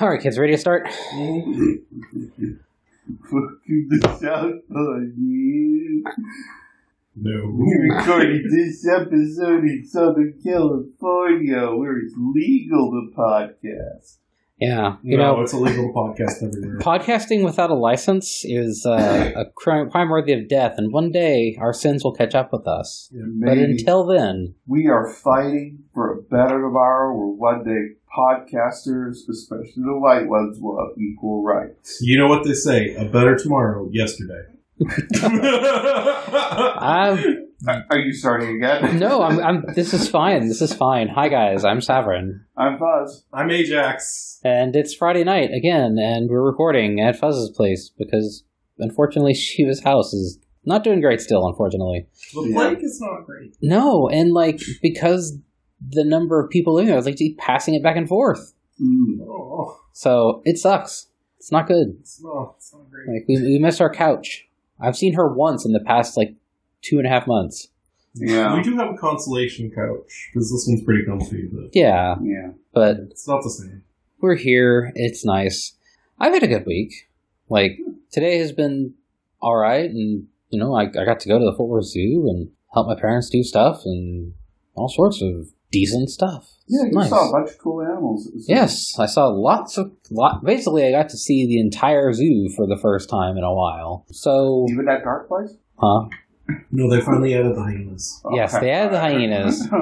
All right, kids, ready to start? Fucking the South on you. No. We recorded this episode in Southern California where it's legal to podcast. Yeah, you no, know, it's illegal to podcast everywhere. podcasting without a license is uh, a crime, crime worthy of death, and one day our sins will catch up with us. But until then, we are fighting for a better tomorrow where one day podcasters, especially the white ones, will have equal rights. You know what they say? A better tomorrow, yesterday. I'm Are are you starting again? no, I'm, I'm. This is fine. This is fine. Hi guys, I'm Savrin, I'm Fuzz. I'm Ajax. and it's Friday night again, and we're recording at Fuzz's place because unfortunately Shiva's house is not doing great still. Unfortunately, The Yeah. plague is not great. no, and like because the number of people living there is like keep passing it back and forth, Mm. Oh, so it sucks. It's not good. it's not, it's not great. Like we, we miss our couch. I've seen her once in the past like two and a half months. Yeah. We do have a consolation couch, because this one's pretty comfy, but Yeah, Yeah. but it's not the same. we're here. It's nice. I've had a good week. Like today has been all right, and you know, I, I got to go to the Fort Worth Zoo and help my parents do stuff and all sorts of decent stuff. Yeah, you Nice. saw a bunch of cool animals. Yes, I saw lots of lot. Basically, I got to see the entire zoo for the first time in a while. So, Even that dark place? huh? No, they finally added the hyenas. Yes, they added the hyenas.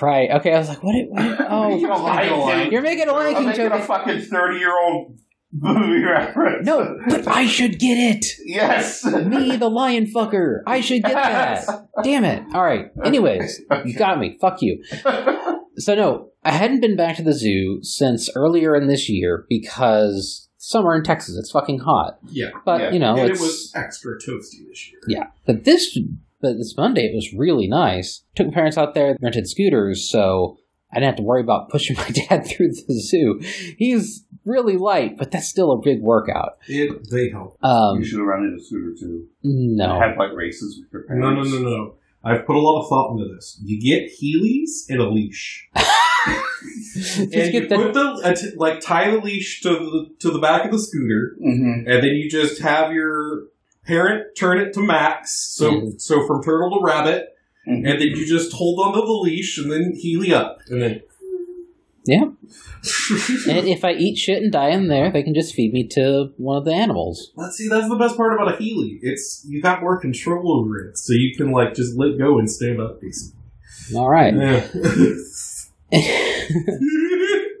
Right. Okay. I was like, what? It, what it- oh, You're Lion King. you're making a Lion I'm King joke. a fucking 30 year old movie reference. No, but I should get it. Yes. Me, the lion fucker. I should get Yes. that. Damn it. All right. Anyways, you got me. Fuck you. So no, I hadn't been back to the zoo since earlier in this year because summer in Texas. It's fucking hot. Yeah. But Yeah. you know, and it's it was extra toasty this year. yeah. But this, but this Monday it was really nice. Took my parents out there, rented scooters, so I didn't have to worry about pushing my dad through the zoo. He's really light, but that's still a big workout. It, they help. Um, you should have run into a scooter too. no. Have like races with your No, no, parents. no, no. I've put a lot of thought into this. You get Heelys and a leash. Just and get you the- put the uh, like tie the leash to the to the back of the scooter, Mm-hmm. and then you just have your parent turn it to max, so Mhm. so from turtle to rabbit, Mhm. and then you just hold onto the leash and then Heely up, and then Yeah. And if I eat shit and die in there, they can just feed me to one of the animals. let's see. That's the best part about a Heely. It's you got more control over it, so you can like just let go and stand up, basically. All right. Yeah.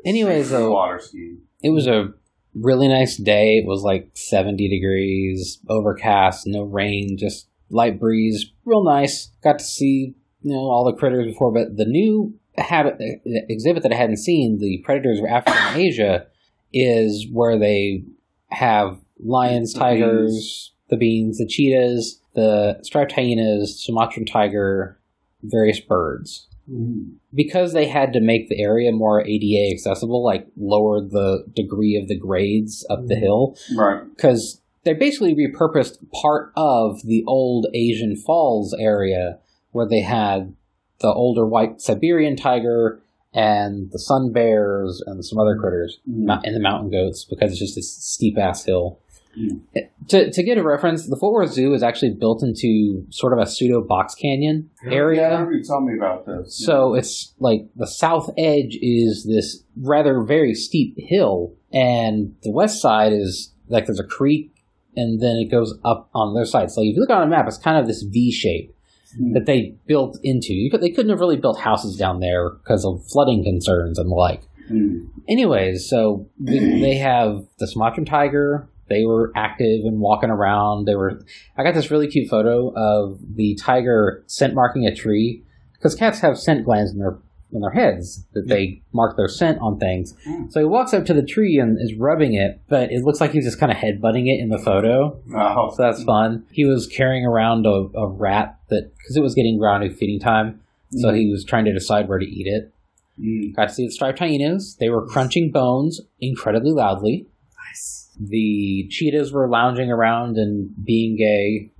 Anyways, though, water skiing. it was a really nice day. It was like 70 degrees, overcast, no rain, just light breeze, real nice. Got to see you know all the critters before, but the new habit exhibit that I hadn't seen, the Predators of Africa and Asia, is where they have lions, The tigers, the beans, the cheetahs, the striped hyenas, Sumatran tiger, various birds Mm. because they had to make the area more ADA accessible, like lower the degree of the grades up the Mhm. hill, Right. because they basically repurposed part of the old Asian Falls area where they had the older white Siberian tiger and the sun bears and some other critters Mm. mou- and the mountain goats because it's just this steep ass hill. Mm. To, to get a reference, the Fort Worth Zoo is actually built into sort of a pseudo box canyon Yeah. area. Yeah, you telling me about this. So it's like the south edge is this rather very steep hill, and the west side is like there's a creek, and then it goes up on their side. So if you look on a map, it's kind of this V shape Mm. that they built into. Could, they couldn't have really built houses down there because of flooding concerns and the like. Mm. Anyways, so we, they have the Sumatran tiger. They were active and walking around. They were. I got this really cute photo of the tiger scent marking a tree because cats have scent glands in their in their heads that they mark their scent on things. Mm. So he walks up to the tree and is rubbing it, but it looks like he's just kind of headbutting it in the photo. Oh. So that's fun. He was carrying around a, a rat that because it was getting around to feeding time, so he was trying to decide where to eat it. Mm. Got to see the striped hyenas. They were crunching bones incredibly loudly. nice. The cheetahs were lounging around and being gay.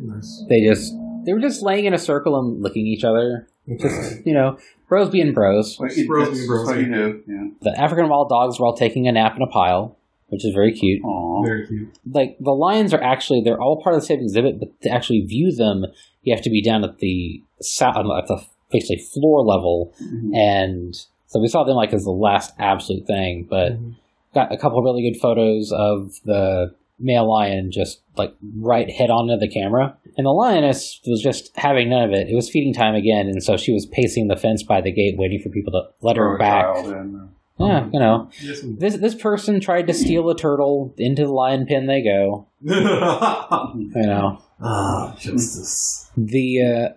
Nice. They just they were just laying in a circle and licking each other. Just you know, bros being bros. What Bros being bros, what you yeah. do. Yeah. The African wild dogs were all taking a nap in a pile, which is very cute. Aw. Very cute. Like the lions are actually they're all part of the same exhibit, but to actually view them, you have to be down at the south at the basically floor level, Mhm. and so we saw them like as the last absolute thing. But Mhm. got a couple of really good photos of the male lion just like right head on to the camera. And the lioness was just having none of it. It was feeding time again, and so she was pacing the fence by the gate, waiting for people to let Throw her back. Child in. Yeah, you know, Yes, we- this this person tried to steal a turtle. Into the lion pen they go. You know, ah, justice. the uh,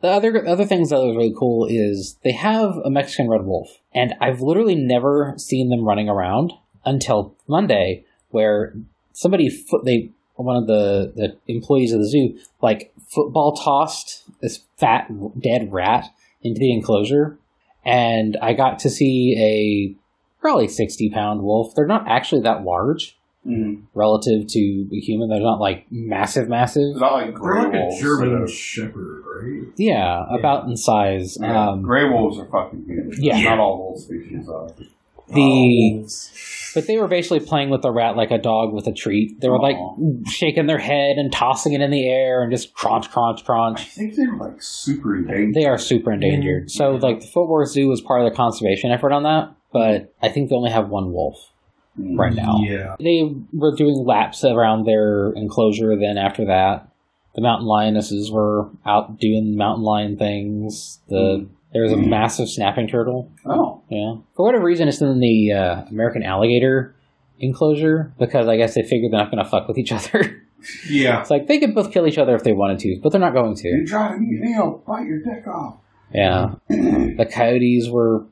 the other other things that was really cool is they have a Mexican red wolf, and I've literally never seen them running around until Monday, where somebody foot they one of the the employees of the zoo like football tossed this fat dead rat into the enclosure, and I got to see a probably sixty pound wolf. They're not actually that large Mhm. relative to a human. They're not like massive, massive. It's not like They're gray like a wolves. German that shepherd, right? Yeah, about in size. Yeah, Um, gray wolves are fucking huge. Yeah. Not all wolf species are. the but they were basically playing with the rat like a dog with a treat. They were like shaking their head and tossing it in the air and just crunch, crunch, I crunch. think they're like super endangered. They are super endangered. So like the Fort Worth Zoo was part of the conservation effort on that, but I think they only have one wolf Mm. right now. Yeah. They were doing laps around their enclosure. Then after that, the mountain lionesses were out doing mountain lion things. The there was a massive snapping turtle. Oh. Yeah. For whatever reason, it's in the uh, American alligator enclosure because I guess they figured they're not going to fuck with each other. Yeah. it's like they could both kill each other if they wanted to, but they're not going to. You to. try to meet me, I'll bite your dick off. Yeah. The coyotes were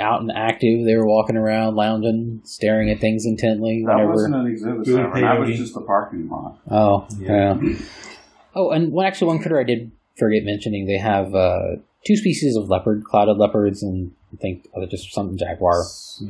out and active. They were walking around, lounging, staring at things intently. That Whenever. wasn't an exhibit Good center. That was just a parking lot. Oh, Yeah. yeah. Oh, and one actually one critter I did forget mentioning. They have uh, two species of leopard, clouded leopards, and I think other just some jaguar. So,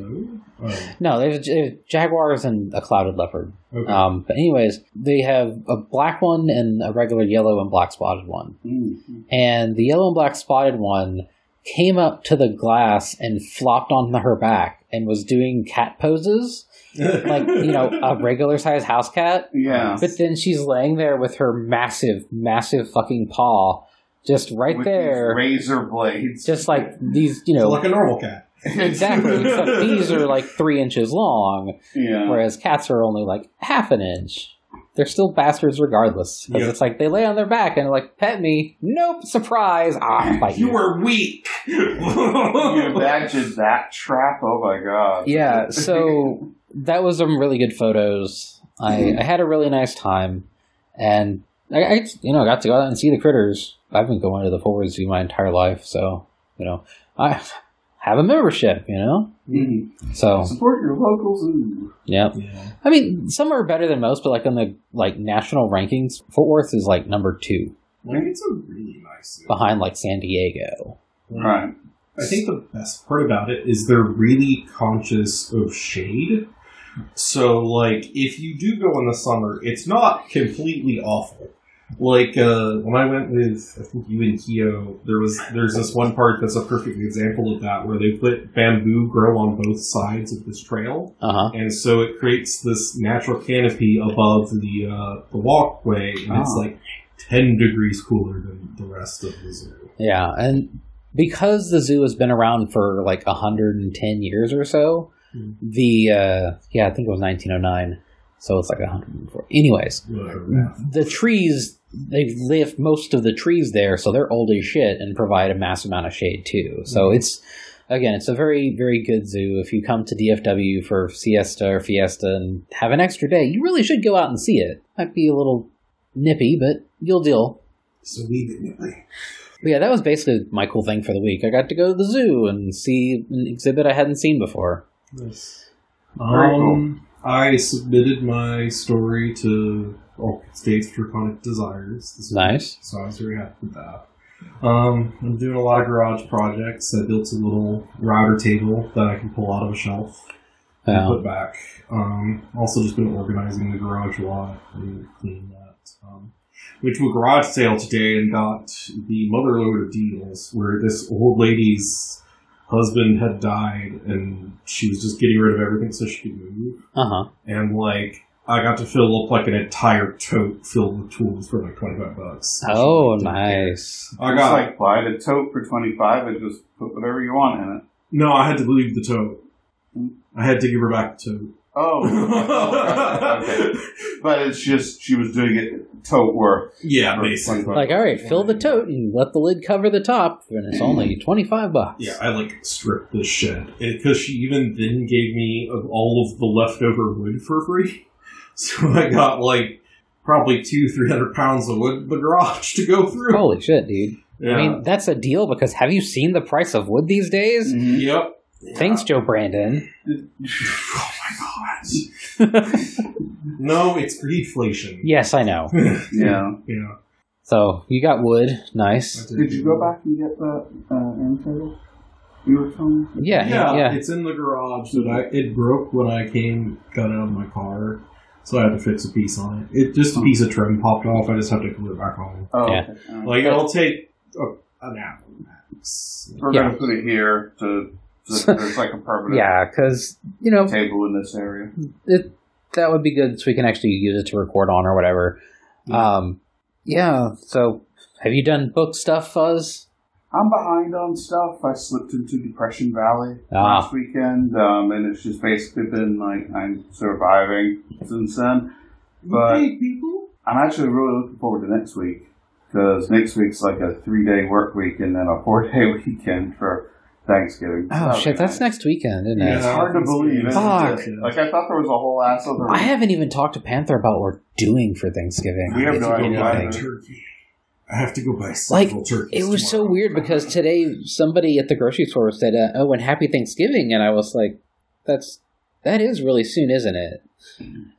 oh, No, there's, there's jaguars and a clouded leopard. okay. Um, but anyways, they have a black one and a regular yellow and black spotted one. Mm. And the yellow and black spotted one came up to the glass and flopped on her back and was doing cat poses, like you know a regular size house cat. Yeah. But then she's laying there with her massive, massive fucking paw, just right With there, these razor blades. just like these, you know, like a normal cat. exactly. Except these are like three inches long, yeah. whereas cats are only like half an inch. They're still bastards regardless. Because Yeah. it's like they lay on their back and like, pet me. Nope, surprise. Ah, bite You you. were weak. you imagine that trap? Oh my god. Yeah, so that was some really good photos. I, I had a really nice time. And I, I, you know, got to go out and see the critters. I've been going to the Fort Worth Zoo my entire life, so, you know, I have a membership, you know? Mhm. So, Support your local zoo. yeah. yeah. I mean, some are better than most, but like on the like national rankings, Fort Worth is like number two Like, it's a really nice zoo. behind like San Diego. Right. I think the best part about it is they're really conscious of shade. So, like, if you do go in the summer, it's not completely awful. Like uh, when I went with I think you and Keo, there was there's this one part that's a perfect example of that where they put bamboo grow on both sides of this trail, Uh huh. and so it creates this natural canopy above the uh, the walkway, and it's Oh. like ten degrees cooler than the rest of the zoo. Yeah, and because the zoo has been around for like 110 years or so, Hmm. the uh, yeah, I think it was 1909, so it's like 104. Anyways, the trees they've lived most of the trees there, so they're old as shit and provide a mass amount of shade too. So Mhm. it's again, it's a very very good zoo. If you come to DFW for siesta or fiesta and have an extra day, you really should go out and see it. Might be a little nippy, but you'll deal. So we didn't. But yeah, that was basically my cool thing for the week. I got to go to the zoo and see an exhibit I hadn't seen before. Nice. Very Um, I submitted my story to all States Draconic Desires. This week, Nice. So I was very happy with that. Um, I'm doing a lot of garage projects. I built a little router table that I can pull out of a shelf and put back. Um, also just been organizing the garage a lot and cleaning that. Um, went to a garage sale today and got the mother load of deals where this old lady's husband had died and she was just getting rid of everything so she could move. Uh huh. And like I got to fill up like an entire tote filled with tools for like twenty five bucks. Oh, She, nice. I It's got like buy the tote for twenty five and just put whatever you want in it. no, I had to leave the tote. Hmm? I had to give her back the tote. Oh, okay. But it's just she was doing it tote work. Yeah, basically. Like, all right, fill the tote and let the lid cover the top, and it's only hmm. twenty five bucks. Yeah, I like stripped this shed because she even then gave me of all of the leftover wood for free. So I got like probably two, three hundred pounds of wood in the garage to go through. Holy shit, dude! yeah. I mean, that's a deal because have you seen the price of wood these days? Mhm. yep. Thanks, Joe Brandon. Oh my god. no, it's greedflation. yes, I know. Yeah. yeah. So you got wood, nice. Did you go back and get the uh, end table? You were telling? Yeah, Yeah, yeah. it's in the garage. That I it broke when I came got out of my car, so I had to fix a piece on it. It just a piece of trim popped off. I just have to glue it back on. Oh, Yeah. okay. Uh, Like it'll take a, an hour max. we're yeah. gonna put it here to. to there's like a permanent Yeah, because you know table in this area. it, that would be good so we can actually use it to record on or whatever. Yeah. Um, yeah. So, have you done book stuff, Fuzz? I'm behind on stuff. I slipped into Depression Valley Ah. last weekend, um, and it's just basically been like I'm surviving since then. But hey, people. I'm actually really looking forward to next week because next week's like a three day work week and then a four day weekend for Thanksgiving. Oh that'll shit, be that's nice. next weekend, isn't it? Yeah. It's hard to believe. Fuck. Like I thought there was a whole ass other. I haven't even talked to Panther about what we're doing for Thanksgiving. We have I no to idea buy either. turkey. I have to go buy Like, several turkeys. It was so weird because today somebody at the grocery store said, uh, "Oh, and Happy Thanksgiving," and I was like, "That's that is really soon, isn't it?"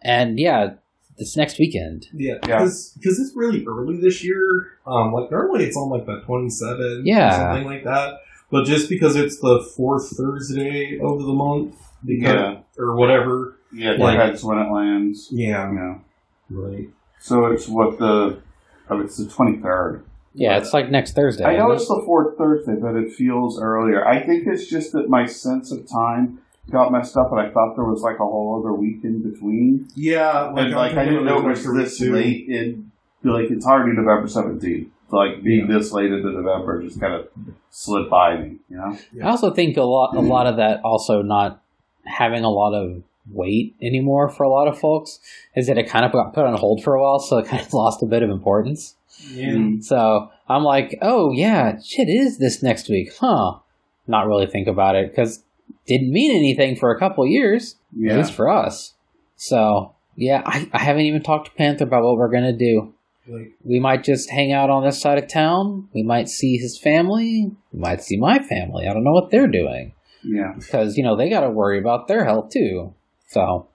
And yeah, it's next weekend. Yeah, Yeah. because it's really early this year. Um, like normally it's on like the twenty seventh, Yeah. or something like that. But just because it's the fourth Thursday of the month, because, Yeah, or whatever. yeah. Like- That's when it lands. Yeah, Yeah. right. So it's what the. Oh, it's the twenty third. Yeah, it's like next Thursday. I know it's the fourth Thursday, but it feels earlier. I think it's just that my sense of time got messed up, and I thought there was like a whole other week in between. Yeah, and like I didn't know it was this late in. Like it's already November seventeenth. Like being this late into November just kind of slid by me. You know. it? I also think a lot, a lot of that also not having a lot of weight anymore for a lot of folks is that it kind of got put on hold for a while, so it kind of lost a bit of importance. Yeah. Mm-hmm. So I'm like, oh yeah, shit, is this next week, huh? Not really think about it because didn't mean anything for a couple years, at Yeah. least for us. So yeah, I, I haven't even talked to Panther about what we're gonna do. Like, We might just hang out on this side of town. We might see his family. We might see my family. I don't know what they're doing Yeah. because you know they got to worry about their health too. So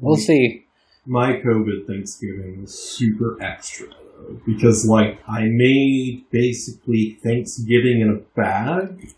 we'll see. my COVID Thanksgiving was super extra though, because like I made basically Thanksgiving in a bag,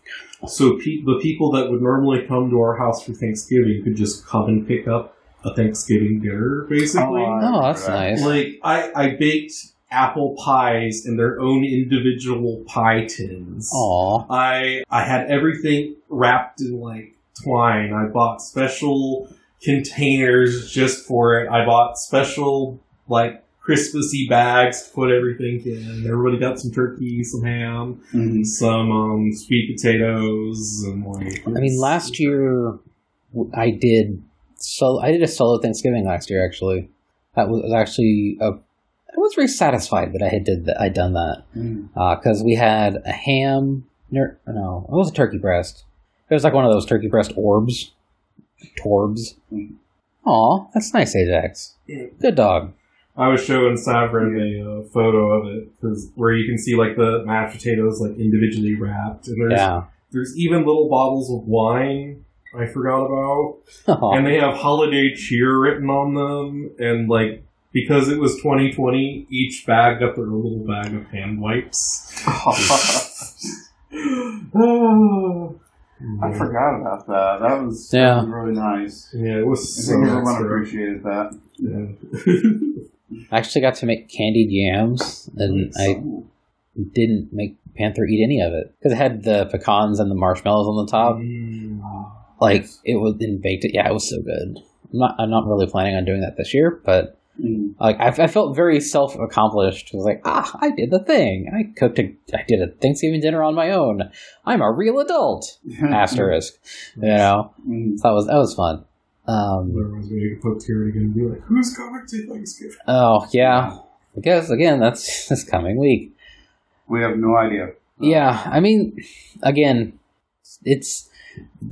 so pe- the people that would normally come to our house for Thanksgiving could just come and pick up a Thanksgiving dinner, basically. Oh, Oh, that's nice. Like I, I baked apple pies in their own individual pie tins. Aw, I I had everything wrapped in like twine. I bought special containers just for it. I bought special like Christmassy bags to put everything in. Everybody got some turkey, some ham, Mhm. some um, sweet potatoes, and like. I mean, last year I did so I did a solo Thanksgiving last year. Actually, that was actually a, I was very satisfied that I had did that. I'd done that because we had a ham. No, it was a turkey breast. It was like one of those turkey breast orbs, torbs. Mm. Aw, that's nice, Ajax. Yeah. Good dog. I was showing Savrin a uh, photo of it because where you can see like the mashed potatoes like individually wrapped, and there's Yeah. there's even little bottles of wine I forgot about. Aw. and they have holiday cheer written on them and like because it was 2020 each bag got their own little bag of hand wipes oh, I forgot about that. That was, Yeah. that was really nice. yeah it was I so think everyone extra. appreciated that. Yeah. I actually got to make candied yams, and I didn't make Panther eat any of it because it had the pecans and the marshmallows on the top. Mm. Like it was and baked it. Yeah, it was so good. I'm not. I'm not really planning on doing that this year, but Mm. like I, I felt very self accomplished. I was like, ah, I did the thing. I cooked a. I did a Thanksgiving dinner on my own. I'm a real adult. Asterisk. You know, Mm. so that was that was fun. Um, Everyone's going to poke here again and be like, "Who's coming to Thanksgiving?" oh yeah, I guess again that's this coming week. We have no idea. Yeah, I mean, again, it's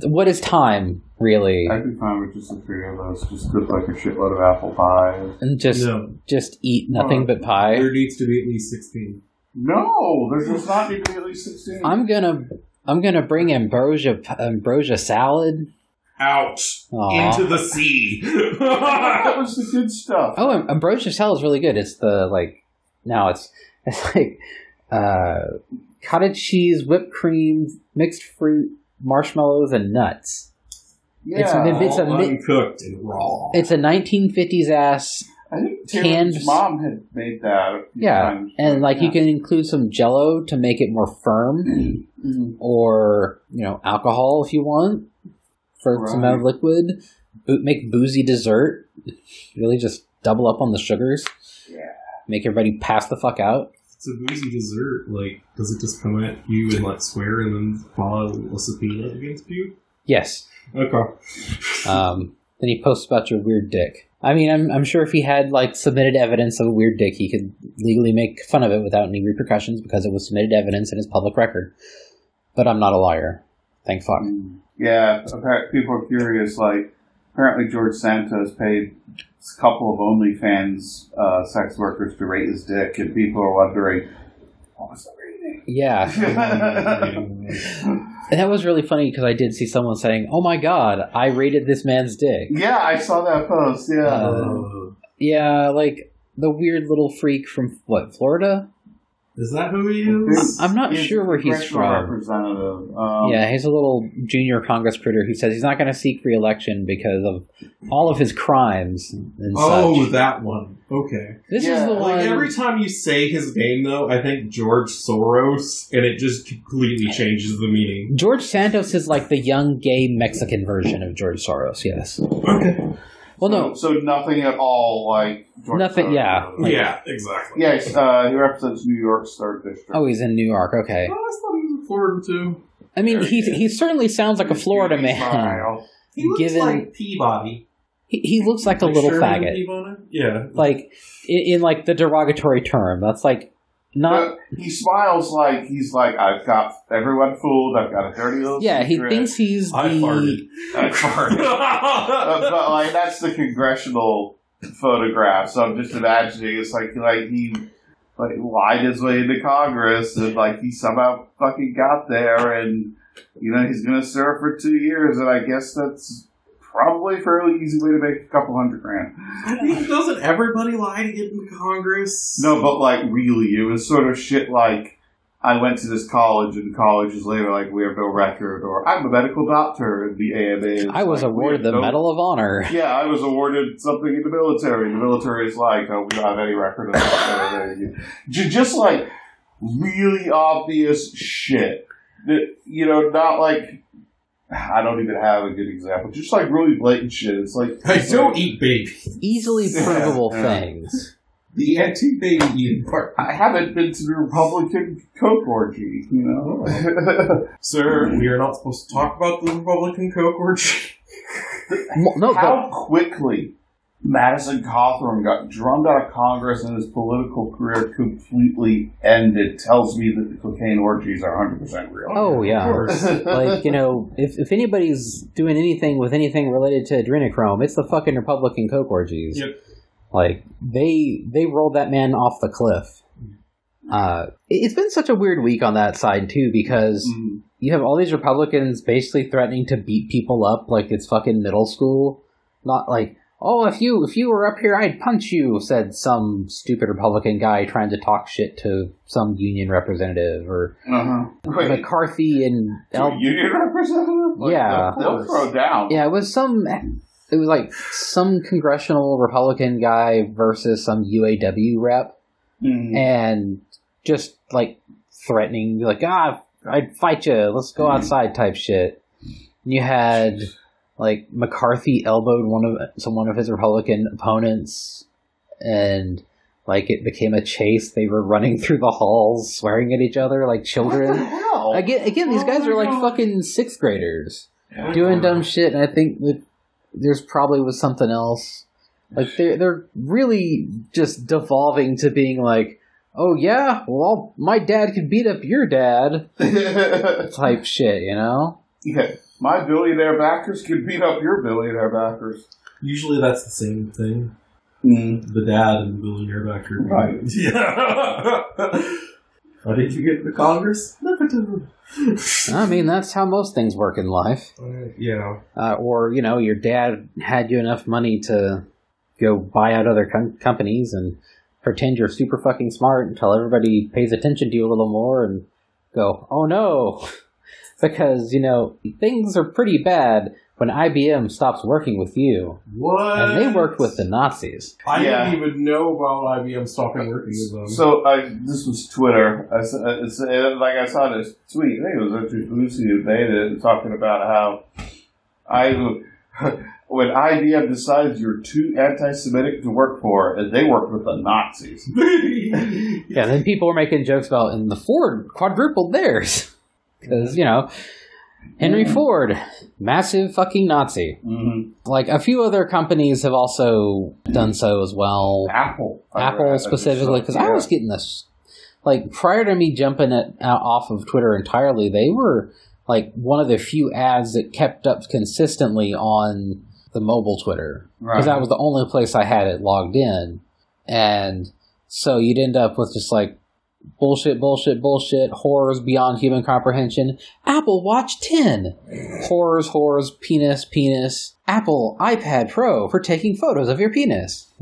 what is time really, I'd be fine with just the three of us. Just cook like a shitload of apple pie. and just no, just eat nothing but pie. there needs to be at least sixteen. No, there does not need to be at least sixteen. I'm gonna I'm gonna bring ambrosia ambrosia salad. Out Aw. into the sea. that was the good stuff. Oh, am- ambrosia salad is really good. It's the like now it's it's like uh, cottage cheese, whipped cream, mixed fruit, marshmallows, and nuts. yeah, it's a- it's a All mi- uncooked and raw. It's a 1950s ass I think canned- mom had made that. yeah, times. and like you can include some Jello to make it more firm, Mm. or you know alcohol if you want for some amount of liquid. Bo- make boozy dessert. Really just double up on the sugars. Yeah. Make everybody pass the fuck out. It's a boozy dessert. Like, does it just come at you and like square and then file a subpoena against you? Yes. Okay. Um, then he posts about your weird dick. I mean, I'm, I'm sure if he had like submitted evidence of a weird dick, he could legally make fun of it without any repercussions because it was submitted evidence in his public record. But I'm not a liar. Thank fuck. Yeah, apparently people are curious. Like, apparently George Santos paid a couple of OnlyFans uh, sex workers to rate his dick, and people are wondering, what was the rating? Yeah. And that was really funny because I did see someone saying, "Oh my god, I rated this man's dick." yeah, I saw that post. Yeah, Uh, Yeah, like the weird little freak from what Florida? Is that who he is? I'm not He's sure where he's from. Representative. Um, yeah, he's a little junior Congress critter who says he's not going to seek re-election because of all of his crimes and Oh, such. that one. Okay. This is Yeah, the one. Like every time you say his name, though, I think George Soros, and it just completely changes the meaning. George Santos is like the young gay Mexican version of George Soros. Yes. Okay. Well, no, So nothing at all like George Nothing- Soros. yeah. Like- yeah, exactly. Yes, uh, he represents New York's third district. oh, he's in New York. Okay. Oh, I thought he was in Florida too. I mean, There he he he certainly sounds like a Florida man. Smile. He looks Given- like Peabody. He, he looks like a little Sherman faggot. Peabody? Yeah. Like in, in like the derogatory term. That's like not. But he smiles like he's like, I've got everyone fooled. I've got a dirty little. Yeah, he thinks he's the. I farted. I farted. but, but like that's the congressional photograph. So I'm just imagining it's like like he like lied his way into Congress and like he somehow fucking got there and you know he's gonna serve for two years and I guess that's probably a fairly easy way to make a couple hundred grand. I think doesn't everybody lie to get into Congress? No, but like really, it was sort of shit like I went to this college and colleges later like we have no record or I'm a medical doctor and the AMA is I was like, awarded the no- Medal of Honor. Yeah, I was awarded something in the military. The military is like, oh, we don't have any record of that. Just like really obvious shit. That, you know, not like I don't even have a good example. Just like really blatant shit. It's like I don't eat babies. Easily provable yeah. things. The anti-baby eating part. I haven't been to the Republican Coke orgy. You know. Sir, we are not supposed to talk about the Republican Coke orgy. Mo- No, but How quickly Madison Cawthorn got drummed out of Congress and his political career completely ended tells me that the cocaine orgies are 100% real. oh yeah. Like you know, if if anybody's doing anything with anything related to adrenochrome, it's the fucking Republican coke orgies. Yep. Like they they rolled that man off the cliff. Uh, it- it's been such a weird week on that side too because Mm. you have all these Republicans basically threatening to beat people up like it's fucking middle school. Not like, oh, if you if you were up here, I'd punch you," said some stupid Republican guy trying to talk shit to some union representative or Uh-huh. Wait, McCarthy and El- union representative? Like, Yeah. They'll, they'll throw down. yeah, it was some. It it was like some congressional Republican guy versus some UAW rep, Mhm. and just like threatening, like ah, I'd fight you. Let's go outside, type shit. And you had like McCarthy elbowed one of some one of his Republican opponents, and like it became a chase. They were running through the halls, swearing at each other like What the children. hell? Again, again, these Oh guys are like God. fucking sixth graders Yeah. doing dumb shit, and I think that there's probably was something else. Like they're they're really just devolving to being like, oh yeah, well my dad could beat up your dad type shit, you know? yeah. My billionaire backers could beat up your billionaire backers. Usually that's the same thing. Mm. The dad and the billionaire backer. Right. Yeah. How did you get into Congress? Nepotism. I mean that's how most things work in life. Uh, yeah. Uh, or you know, your dad had you enough money to go buy out other com- companies and pretend you're super fucking smart until everybody pays attention to you a little more and go, oh no, because you know things are pretty bad when IBM stops working with you, What? and they worked with the Nazis. I Yeah. didn't even know about IBM stopping working with them. So I, this was Twitter. I, s- uh, it's, uh, like I saw this tweet. I think it was actually Lucy who made it, talking about how I when IBM decides you're too anti-Semitic to work for, and they worked with the Nazis. Yeah, and then people were making jokes about, and the Ford quadrupled theirs because you know Henry Ford, massive fucking Nazi. Mm-hmm. Like a few other companies have also done so as well. Apple, I read- I Apple just specifically, because I was getting this. Like prior to me jumping it out off of Twitter entirely, they were like one of the few ads that kept up consistently on the mobile Twitter because that was the only place I had it logged in, and so you'd end up with just like bullshit, bullshit, bullshit, horrors beyond human comprehension. Apple Watch 10, horrors, horrors, penis, penis. Apple iPad Pro for taking photos of your penis.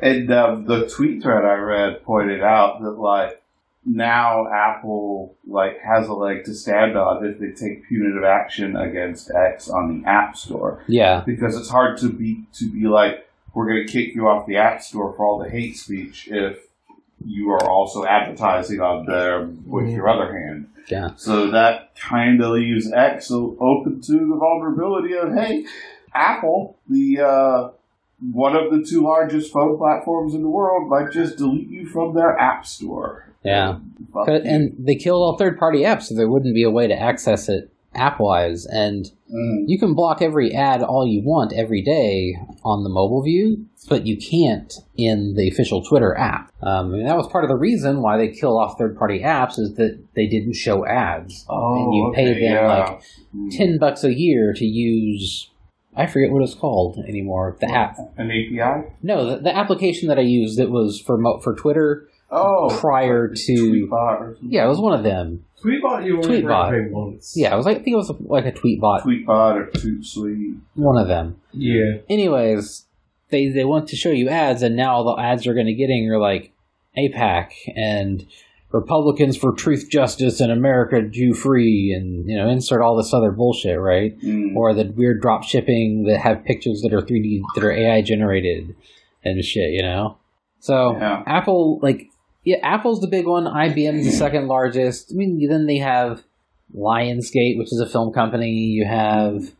And um, the tweet thread I read pointed out that like now Apple like has a leg to stand on if they take punitive action against X on the App Store yeah, because it's hard to be to be like we're going to kick you off the App Store for all the hate speech if you are also advertising on there with your other hand. yeah. So that kind of leaves X o- open to the vulnerability of, hey, Apple, the uh, one of the two largest phone platforms in the world, might just delete you from their app store. Yeah. But- And they killed all third party apps, so there wouldn't be a way to access it app wise. And Mm. you can block every ad all you want every day on the mobile view, but you can't in the official Twitter app. Um, and that was part of the reason why they killed off third party apps is that they didn't show ads. oh, and you okay, pay them, yeah. like, Mm. 10 bucks a year to use. I forget what it's called anymore. The app. an API. No, the, the application that I used that was for mo- for Twitter Oh, prior like to. Tweetbot or something. Yeah, it was one of them. Tweetbot you only Tweetbot. pay once. Yeah, it was like I think it was like a tweet bot. Tweetbot or TweetSweet. One of them. Yeah. Anyways, they they want to show you ads, and now all the ads you're going to getting are like APAC and Republicans for Truth, Justice, and America Jew Free, and you know insert all this other bullshit, right? Mm. Or the weird drop shipping that have pictures that are 3D that are AI generated and shit, you know. So Yeah. Apple, like, yeah, Apple's the big one. IBM's the second largest. I mean, then they have Lionsgate, which is a film company. You have,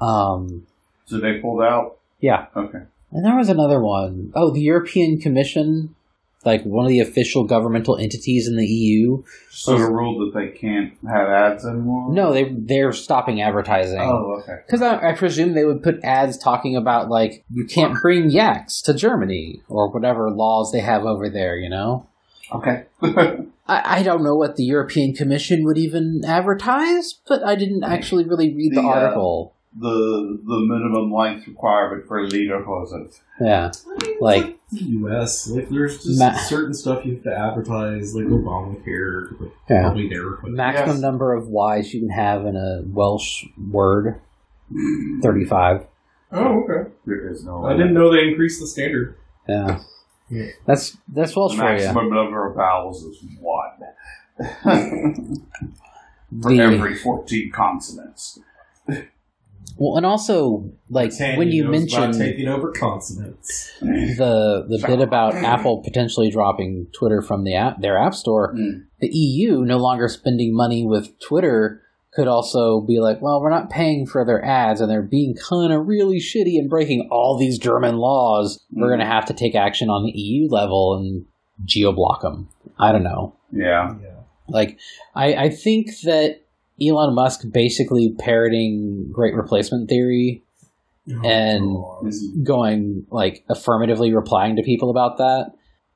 um, So they pulled out. yeah, Okay. and there was another one. Oh, the European Commission, like one of the official governmental entities in the EU. So the rule that they can't have ads anymore. No, they they're stopping advertising. Oh, okay. Because I, I presume they would put ads talking about like you can't bring yaks to Germany or whatever laws they have over there. You know, Okay. I, I don't know what the European Commission would even advertise, but I didn't actually really read the, The, uh, article. the the minimum length requirement for lederhosen. Yeah, like the U.S. Like, there's just Ma- certain stuff you have to advertise, like Obamacare, like, Yeah. probably there. Maximum Yes. number of Y's you can have in a Welsh word, thirty-five. oh, okay. There is no. I didn't know they increased the standard. Yeah. Yeah. That's that's Welsh The for you. maximum number of vowels is one. for The- every 14 consonants. Well, and also like when you mentioned taking over consonants. the the bit about Apple potentially dropping Twitter from the app their app store, Mm. the EU no longer spending money with Twitter could also be like, well, we're not paying for their ads and they're being kind of really shitty and breaking all these German laws. We're going to have to take action on the EU level and geo-block them. I don't know. Yeah. Yeah. Like, I, I think that Elon Musk basically parroting Great Replacement Theory And- Oh, God. going like affirmatively replying to people about that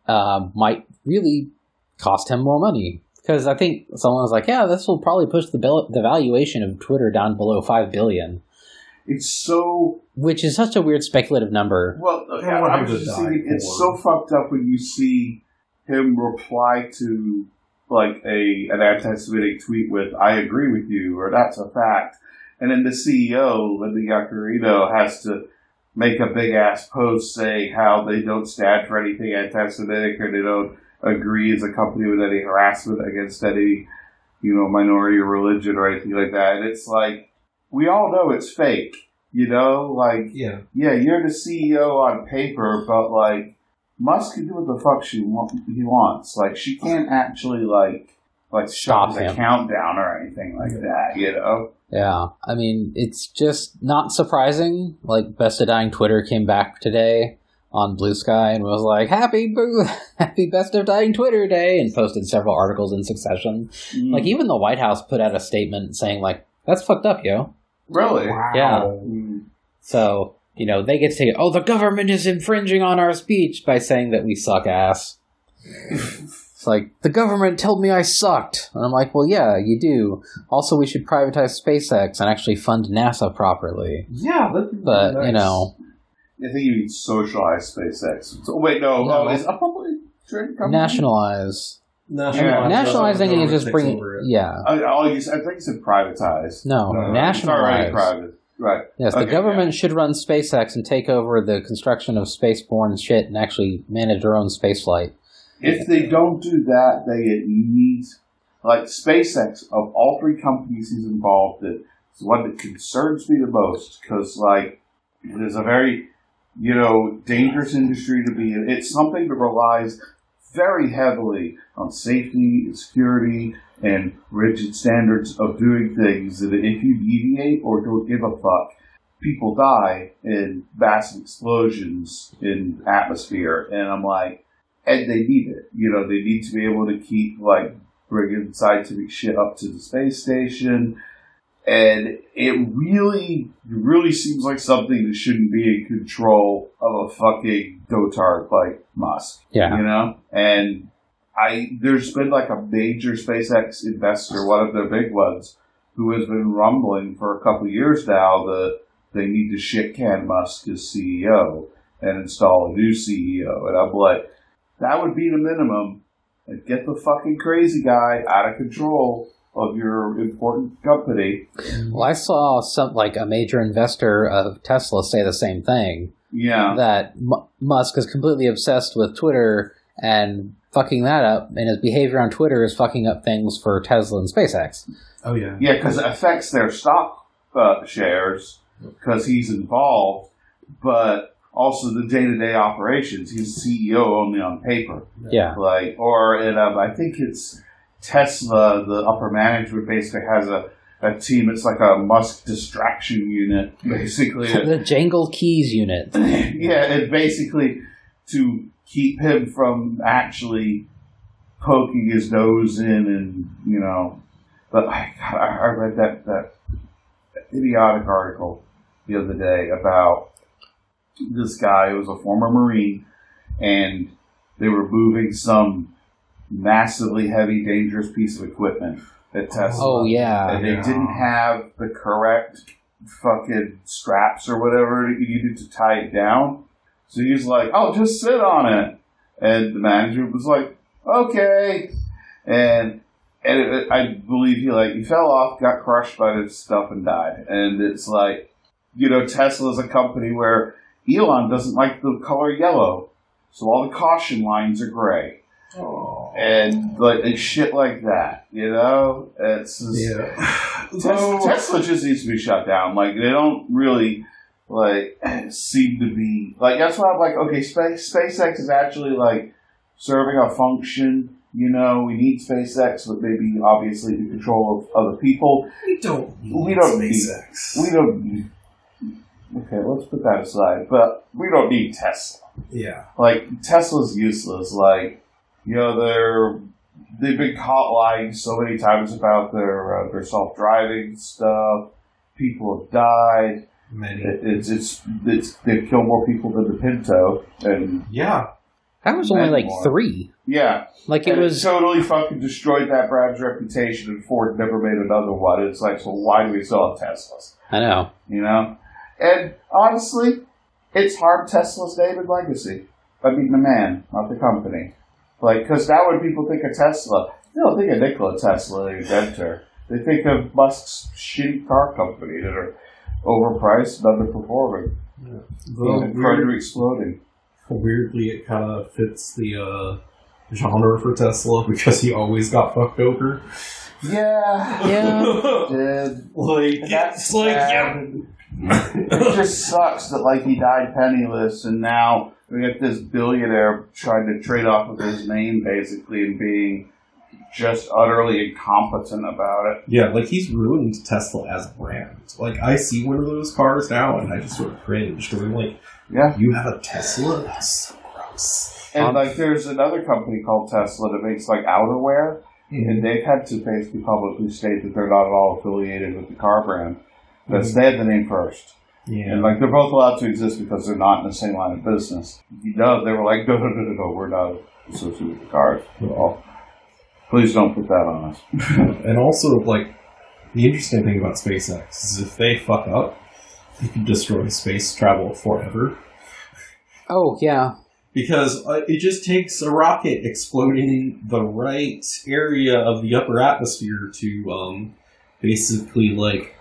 uh, might really cost him more money because I think someone was like, "Yeah, this will probably push the bill- the valuation of Twitter down below five billion, It's so which is such a weird speculative number." well. Uh, I don't I'm just die saying, it's so fucked up when you see him reply to like a an anti-Semitic tweet with "I agree with you" or "That's a fact," and then the CEO, Linda Yaccarino, has to make a big ass post saying how they don't stand for anything anti-Semitic or they don't agree as a company with any harassment against any you know minority or religion or anything like that. And it's like we all know it's fake. You know, like Yeah. yeah, you're the CEO on paper, but like Musk can do what the fuck she wa- he wants. Like she can't actually like like Stop the countdown or anything like that. You know? Yeah, I mean, it's just not surprising. Like, Best of Dying Twitter came back today on Blue Sky and was like, "Happy Boo, Happy Best of Dying Twitter Day," and posted several articles in succession. Like, even the White House put out a statement saying, "Like, that's fucked up, yo." really? Yeah. Mm. So, you know, they get to take, oh, the government is infringing on our speech by saying that we suck ass. it's like, the government told me I sucked. And I'm like, well, yeah, you do. Also, we should privatize SpaceX and actually fund NASA properly. Yeah, that'd be But, nice. you know, I think you mean socialize SpaceX. So, wait, no, No. oh, is a public traded company? nationalize. nationalizing, Nationalizing and you just takes bring, over it. yeah. I, oh, you said- I think you said privatize. No, Uh, nationalize. It's already private. Right. Yes, the Okay, government should run SpaceX and take over the construction of spaceborne shit and actually manage their own spaceflight. If they don't do that, they need like SpaceX of all three companies he's involved in. It's the one that concerns me the most because like it is a very you know dangerous industry to be in. It's something that relies very heavily on safety and security and rigid standards of doing things. that if you deviate or don't give a fuck, people die in massive explosions in atmosphere. And I'm like, and they need it. You know, they need to be able to keep like bringing scientific shit up to the space station. And it really, really seems like something that shouldn't be in control of a fucking dotard like Musk. Yeah. You know? And I, there's been like a major SpaceX investor, one of their big ones, who has been rumbling for a couple of years now that they need to shit can Musk as CEO and install a new CEO. And I'm like, that would be the minimum. And get the fucking crazy guy out of control of your important company. Well, I saw some like a major investor of Tesla say the same thing Yeah. that M- Musk is completely obsessed with Twitter and fucking that up, and his behavior on Twitter is fucking up things for Tesla and SpaceX. Oh yeah. Yeah, because it affects their stock uh, shares because he's involved, but also the day to day operations. He's CEO only on paper. Yeah, like or in um, I think it's Tesla. The upper management basically has a, a team. It's like a Musk distraction unit, basically. the Jangle Keys unit. yeah, and basically to keep him from actually poking his nose in, and you know. But I, I read that that idiotic article the other day about this guy who was a former Marine, and they were moving some massively heavy, dangerous piece of equipment at Tesla Oh yeah, and they Yeah. didn't have the correct fucking straps or whatever you needed to tie it down. So he's like, "Oh, just sit on it," and the manager was like, "Okay," and and it, I believe he like he fell off, got crushed by this stuff, and died. And it's like, you know, Tesla's a company where Elon doesn't like the color yellow, so all the caution lines are gray. Oh. and like shit like that. You know, it's just, Yeah. Tesla, Tesla just needs to be shut down. Like they don't really like seem to be like that's why I'm like okay, space SpaceX is actually like serving a function. You know, we need SpaceX, but maybe obviously the control of other people. We don't need We don't need- SpaceX. We don't. need Okay, let's put that aside. But we don't need Tesla. yeah. Like Tesla's useless. Like you know, they're they've been caught lying so many times about their uh, their self driving stuff. People have died. Many. It, it's it's it's they've killed more people than the Pinto, and Yeah. That was only like Memoir. three. yeah, Like it and was. totally fucking destroyed that brand's reputation, and Ford never made another one. It's like, so why do we still have Teslas? I know. You know, and honestly, it's harmed Tesla's name and legacy. I mean, the man, not the company. Like, because now when people think of Tesla, they don't think of Nikola Tesla, the inventor. They think of Musk's shitty car company that are overpriced and underperforming Well, and weird- further exploding. weirdly, it kind of fits the uh, genre for Tesla because he always got fucked over. Yeah, Yeah. did. Like, That's it's like, yeah. It just sucks that like he died penniless, and now we got this billionaire trying to trade off of his name, basically, and being just utterly incompetent about it. Yeah, like he's ruined Tesla as a brand. Like I see one of those cars now, and I just sort of cringe because I'm like, Yeah, "You have a Tesla? That's so gross." and Um, like there's another company called Tesla that makes like outerwear, and they've had to basically publicly state that they're not at all affiliated with the car brand. That's they had the name first. Yeah, And like they're both allowed to exist because they're not in the same line of business. You know, they were like, no, no, no, no, no, we're not associated with the cars at all. Please don't put that on us. and also like the interesting thing about SpaceX is if they fuck up, you can destroy space travel forever. Oh yeah. because uh, it just takes a rocket exploding the right area of the upper atmosphere to um, basically like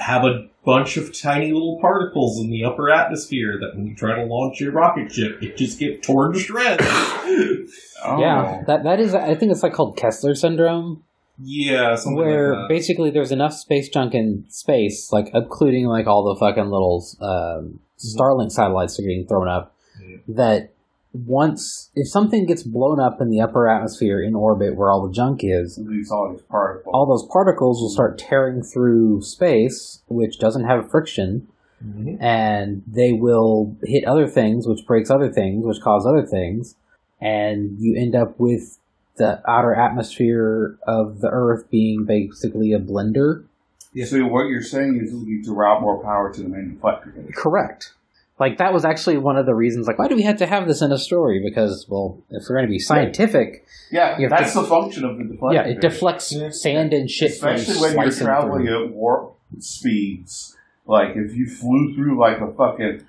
have a bunch of tiny little particles in the upper atmosphere that when you try to launch your rocket ship, it just gets torn to shreds. Oh. Yeah. That that is. I think it's like called Kessler syndrome, yeah, something where like that. basically there's enough space junk in space, like including like all the fucking little um, Starlink satellites are getting thrown up. Yeah. That once if something gets blown up in the upper atmosphere in orbit where all the junk is, all these particles. all those particles will start tearing through space, which doesn't have friction, Mhm. and they will hit other things, which breaks other things, which cause other things, and you end up with the outer atmosphere of the Earth being basically a blender. Yes. So what you're saying is you need to route more power to the main deflector. Correct. Like that was actually one of the reasons. Like, why do we have to have this in a story? Because, well, if we're going to be scientific, Yeah, You have that's to- the function of the deflector. yeah, it deflects Yeah. sand and shit, from Especially when you're traveling through. at warp speeds. Like if you flew through like a fucking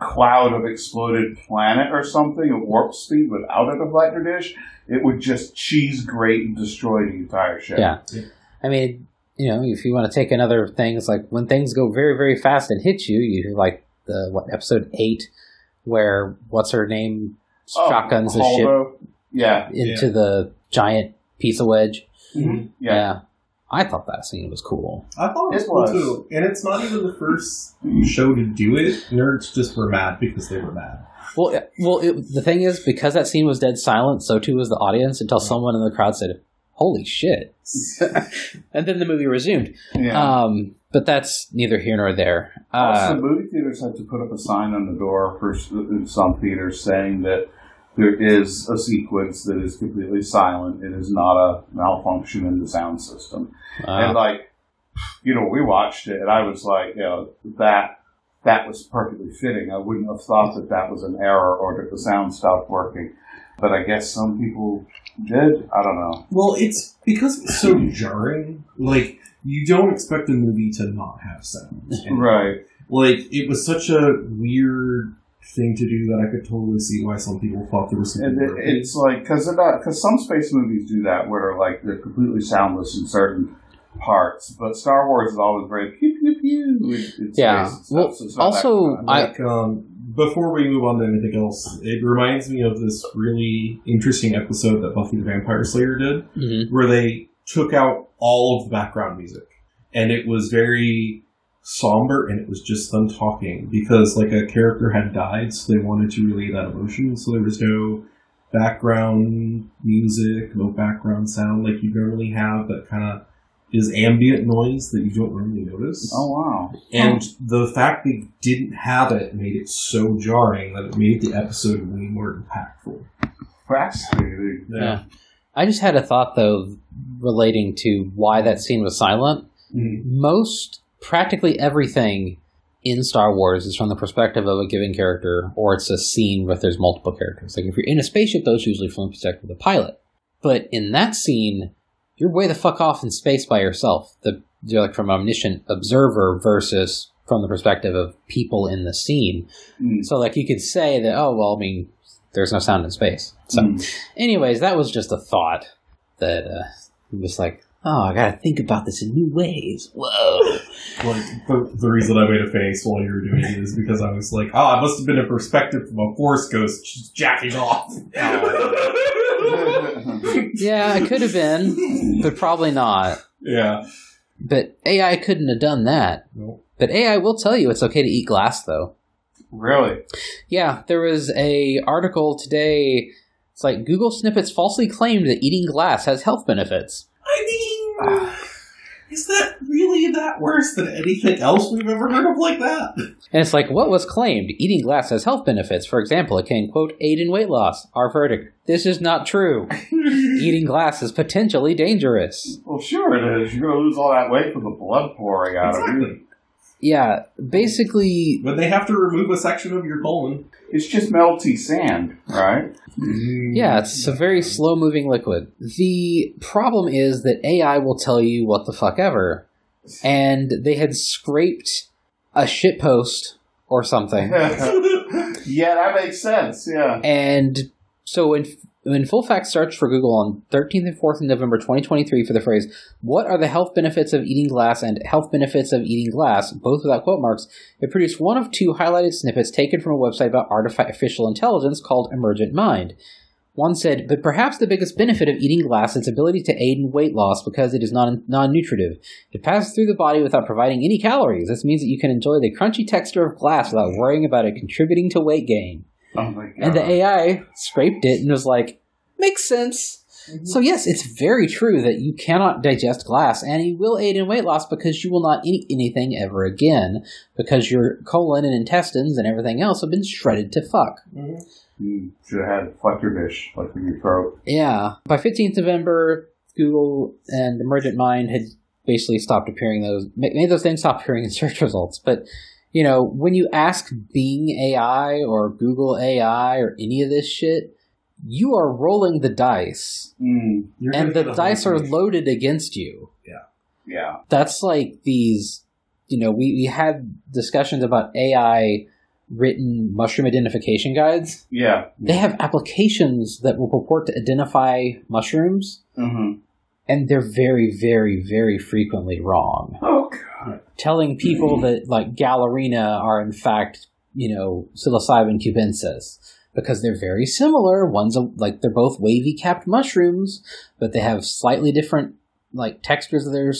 cloud of exploded planet or something at warp speed without a deflector dish, it would just cheese grate and destroy the entire ship. Yeah. Yeah. I mean, you know, if you want to take another things like when things go very, very fast and hit you, you like the what episode eight, where what's her name Oh, shotguns the ship Yeah. into the giant piece of wedge. Mhm. Yeah. I thought that scene was cool. I thought it was It cool too, and it's not even the first show to do it. Nerds just were mad because they were mad. Well, well, it, the thing is, because that scene was dead silent, so too was the audience until someone in the crowd said, "Holy shit!" and then the movie resumed. Yeah. Um, but that's neither here nor there. also, Uh, movie theaters had to put up a sign on the door for some theaters saying that there is a sequence that is completely silent. It is not a malfunction in the sound system. and uh, like, you know, we watched it, and I was like, you know, that that was perfectly fitting. I wouldn't have thought that that was an error or that the sound stopped working. But I guess some people did. I don't know. Well, it's because it's so jarring. Like you don't expect a movie to not have sound. And, Right. Like it was such a weird thing to do that I could totally see why some people thought there was something. And it, broken. it's like because because some space movies do that where they're like they're completely soundless in certain parts, but Star Wars is always very pew pew pew. in- in Yeah. space and stuff, Well, so it's also, kind. I- like um, before we move on to anything else, it reminds me of this really interesting episode that Buffy the Vampire Slayer did, hmm where they took out all of the background music, and it was very somber, and it was just them talking because like a character had died, so they wanted to relay that emotion. So there was no background music, no background sound like you normally have. That kind of is ambient noise that you don't normally notice. Oh wow. And the fact they didn't have it made it so jarring that it made the episode way more impactful. Fascinating. Yeah. I just had a thought though, relating to why that scene was silent. Mhm. Most, practically everything in Star Wars is from the perspective of a given character, or it's a scene where there's multiple characters. Like if you're in a spaceship, those usually from the perspective of the pilot. But in that scene, you're way the fuck off in space by yourself. The you're like from omniscient observer versus from the perspective of people in the scene. Mm. So like you could say that, oh well, I mean, there's no sound in space. So Mm. anyways, that was just a thought that uh, I'm like, oh, I gotta think about this in new ways. Whoa. Like the, the reason I made a face while you were doing it is because I was like, oh, it must have been a perspective from a force ghost just jacking off. Yeah, it could have been, but probably not. yeah. But AI couldn't have done that. Nope. But AI will tell you it's okay to eat glass, though. really? Yeah, there was a article today. It's like Google snippets falsely claimed that eating glass has health benefits. I mean, is that really that worse than anything else we've ever heard of like that? And it's like, what was claimed? Eating glass has health benefits. For example, it can, quote, aid in weight loss. Our verdict. This is not true. Eating glass is potentially dangerous. Well, sure it is. You're going to lose all that weight from the blood pouring out of you. Yeah, basically, When they have to remove a section of your colon. It's just melty sand, right? yeah, it's a very slow moving liquid. The problem is that AI will tell you what the fuck ever. And they had scraped a shitpost or something. yeah, that makes sense. Yeah. And so when when full fact searched for Google on 13th and 4th of November 2023 for the phrase, What are the health benefits of eating glass and health benefits of eating glass, both without quote marks, it produced one of two highlighted snippets taken from a website about artificial intelligence called Emergent Mind. One said, but perhaps the biggest benefit of eating glass is its ability to aid in weight loss because it is non nutritive. It passes through the body without providing any calories. This means that you can enjoy the crunchy texture of glass without worrying about it contributing to weight gain. Oh. And the AI scraped it and was like, makes sense. So, yes, it's very true that you cannot digest glass and you will aid in weight loss because you will not eat anything ever again because your colon and intestines and everything else have been shredded to fuck. Mm-hmm. You should have had flector dish, like in your throat. Yeah. By 15th November, Google and Emergent Mind had basically stopped appearing those, made those things stop appearing in search results. But, you know, when you ask Bing AI or Google AI or any of this shit, you are rolling the dice. Mm, and the dice are loaded against you. yeah. Yeah. That's like these, you know, we, we had discussions about AI written mushroom identification guides. Yeah. They have applications that will purport to identify mushrooms, Mm-hmm. and they're very, very, very frequently wrong. Oh god. Telling people that, like, Galerina are in fact, you know, psilocybin cubensis. Because they're very similar. One's a, like, they're both wavy capped mushrooms, but they have slightly different, like, textures of their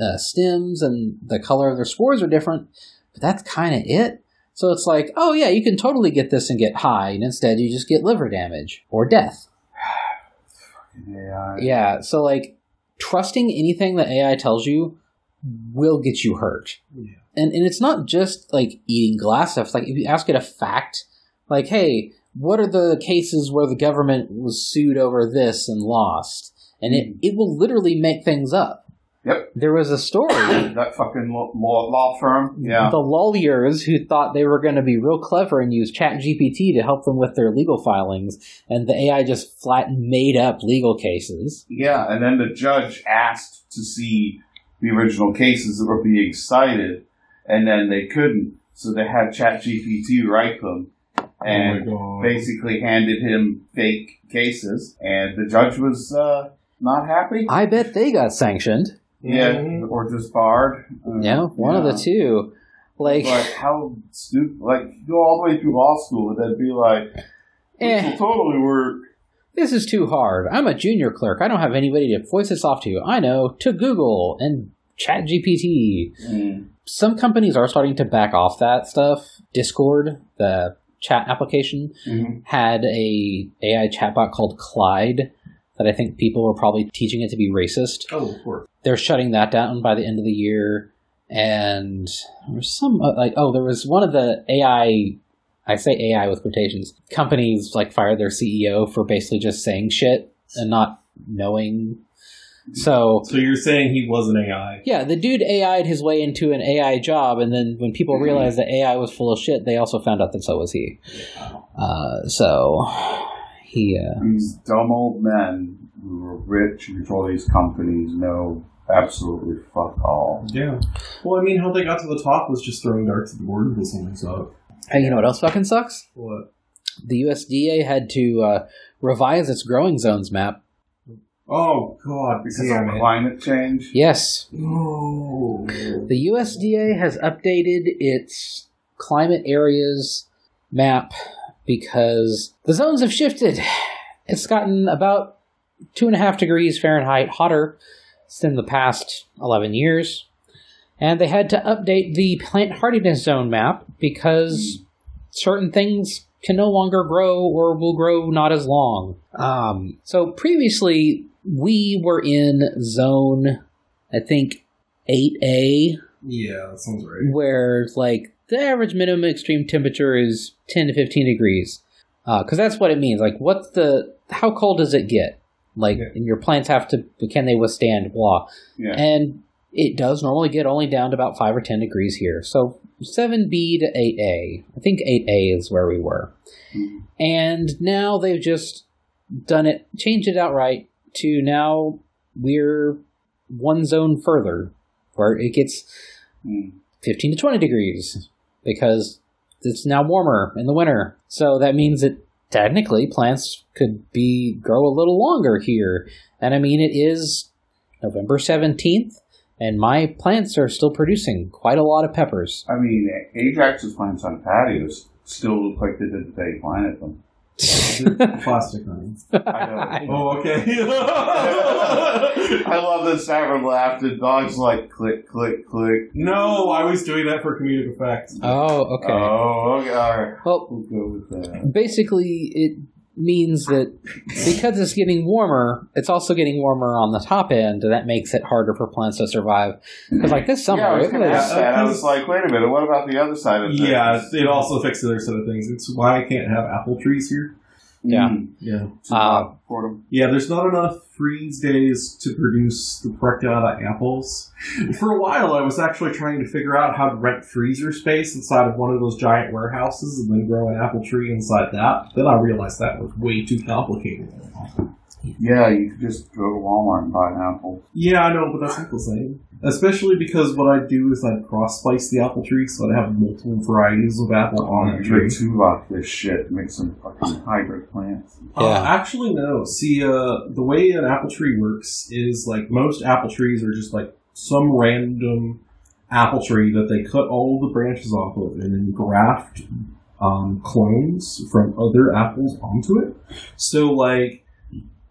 uh, stems, and the color of their spores are different. But that's kind of it. So it's like, oh yeah, you can totally get this and get high, and instead you just get liver damage or death. Yeah. Yeah, so like trusting anything that AI tells you will get you hurt. Yeah. And and it's not just like eating glass stuff. Like if you ask it a fact, like, hey, what are the cases where the government was sued over this and lost? And it, it will literally make things up. Yep. There was a story That fucking law, law, law firm. Yeah. the lawyers who thought they were going to be real clever and use ChatGPT to help them with their legal filings, and the AI just flat made up legal cases. Yeah, and then the judge asked to see the original cases that were being cited, and then they couldn't, so they had ChatGPT write them, and oh basically handed him fake cases, and the judge was uh, not happy. I bet they got sanctioned. Yeah, Mhm. or just barred. Uh, Yeah, one of the two. Like, Like how stupid! Like go all the way through law school and then be like, "This eh, will totally work." this is too hard. I'm a junior clerk. I don't have anybody to voice this off to. I know to Google and Chat GPT. Some companies are starting to back off that stuff. Discord, the chat application, Mhm. had a AI chatbot called Clyde that I think people were probably teaching it to be racist. Oh, of course. They're shutting that down by the end of the year. And there was some uh, like oh, there was one of the AI. I say AI with quotations. Companies like fired their CEO for basically just saying shit and not knowing. So So you're saying he was an AI? yeah, the dude AI'd his way into an AI job, and then when people realized that AI was full of shit, they also found out that so was he. Uh, so he, uh, These dumb old men who are rich and control these companies know absolutely fuck all. Yeah. Well, I mean, how they got to the top was just throwing darts at the board and until something sucked. hey, you know what else fucking sucks? What? The USDA had to uh, revise its growing zones map. Oh God! Because damn of it! climate change. Yes, No. the USDA has updated its climate areas map because the zones have shifted. It's gotten about two and a half degrees Fahrenheit hotter than the past 11 years. And they had to update the plant hardiness zone map because certain things can no longer grow or will grow not as long. Um, so previously, we were in zone, I think, 8A, Yeah, that sounds right. where like the average minimum extreme temperature is 10 to 15 degrees because that's what it means like what's the how cold does it get like Yeah. and your plants have to can they withstand blah Yeah. and it does normally get only down to about 5 or 10 degrees here so 7b to 8a i think 8a is where we were Mhm. and now they've just done it changed it outright to now we're one zone further where it gets Mm. 15 to 20 degrees because it's now warmer in the winter. So that means that technically plants could be grow a little longer here. And I mean it is November 17th and my plants are still producing quite a lot of peppers. I mean, Ajax's plants on patios still look like they did the day he planted them. Plastic honey. I know. Oh, okay. I love that Savrin laughed and dogs like click, click, click. no, I was doing that for comedic effect. oh, okay. Oh, okay. All right. well, We'll go with that. basically it means that because it's getting warmer, it's also getting warmer on the top end, and that makes it harder for plants to survive. Because like this summer, yeah, I was it going was ask that. I was like, wait a minute, what about the other side of things? Yeah, it also affects the other side of things. It's why I can't have apple trees here. Yeah. Mm. Yeah. Uh, them. Yeah, there's not enough freeze days to produce the correct amount of apples. For a while, I was actually trying to figure out how to rent freezer space inside of one of those giant warehouses and then grow an apple tree inside that. Then I realized that was way too complicated. Yeah, you could just go to Walmart and buy an apple. Yeah, I know, but that's not the same. Especially because what I do is I cross splice the apple tree so I have multiple varieties of apple on the You're tree. too lock this shit. Make some fucking hybrid plants. Uh, Yeah. actually, no. See, uh, the way an apple tree works is like most apple trees are just like some random apple tree that they cut all the branches off of and then graft um, clones from other apples onto it. So, like,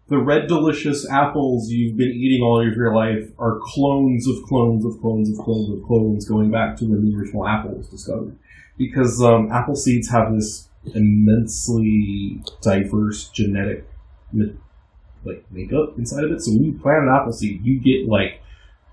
the red delicious apples you've been eating all of your life are clones of clones of clones of clones of clones going back to when the original apple was discovered. Because um, apple seeds have this immensely diverse genetic like makeup inside of it. So when you plant an apple seed, you get like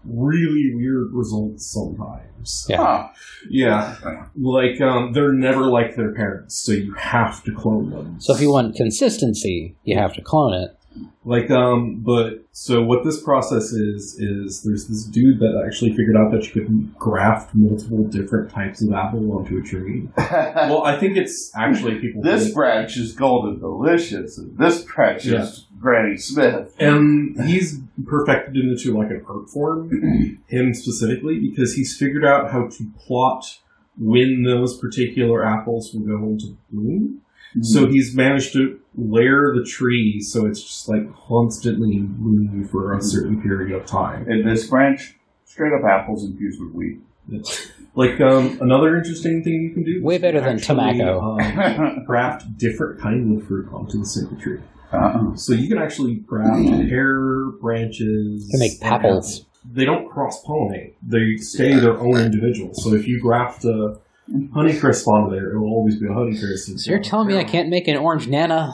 really weird results sometimes. Yeah. Huh. Yeah, like um, they're never like their parents, so you have to clone them. So if you want consistency, you have to clone it. Like, um, but so what this process is is there's this dude that actually figured out that you could graft multiple different types of apple onto a tree. Well, I think it's actually people. this branch is golden delicious, and this branch Yeah. is Granny Smith. and he's perfected it into like an art form, him specifically, because he's figured out how to plot when those particular apples will go into bloom. So he's managed to layer the tree so it's just like constantly blooming for a certain period of time. in this branch, straight up apples infused with wheat. It's Like um, another interesting thing you can do. Way better than actually, tobacco. Um, graft different kinds of fruit onto the single tree. Uh-uh. So you can actually graft hair branches. You can make and papples. They don't cross pollinate. They stay their own individual. So if you graft a Honeycrisp onto there, it will always be a Honeycrisp. So you're telling me I can't make an orange nana?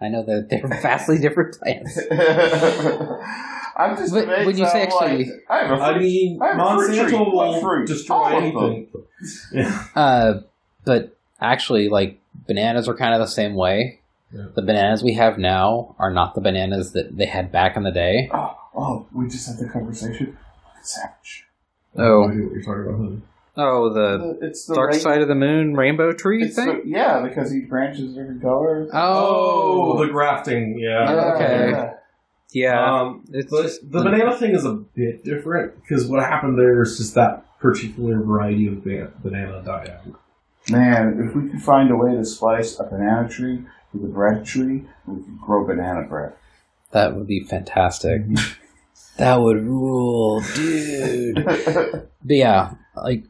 I know that they're vastly different plants. I'm just But when you say I'm like, actually- I have a I fruit- mean, I have a fruit tree. Monsanto will fruit? destroy All of anything. Uh, but actually, like bananas are kind of the same way. Yeah. The bananas we have now are not the bananas that they had back in the day. Oh, oh, we just had the conversation. Savage. Oh. I know what you're talking about. Honey. Oh, the It's the dark rain- side of the moon rainbow tree it's thing. the- yeah, because each branch is different colors. oh, the grafting, yeah. Yeah, okay. yeah. yeah. Um, It's but just- the banana thing is a bit different because what happened there is just that particular variety of ba- banana died out. Man, if we could find a way to splice a banana tree with a bread tree, we could grow banana bread. that would be fantastic. that would rule, dude. But yeah, like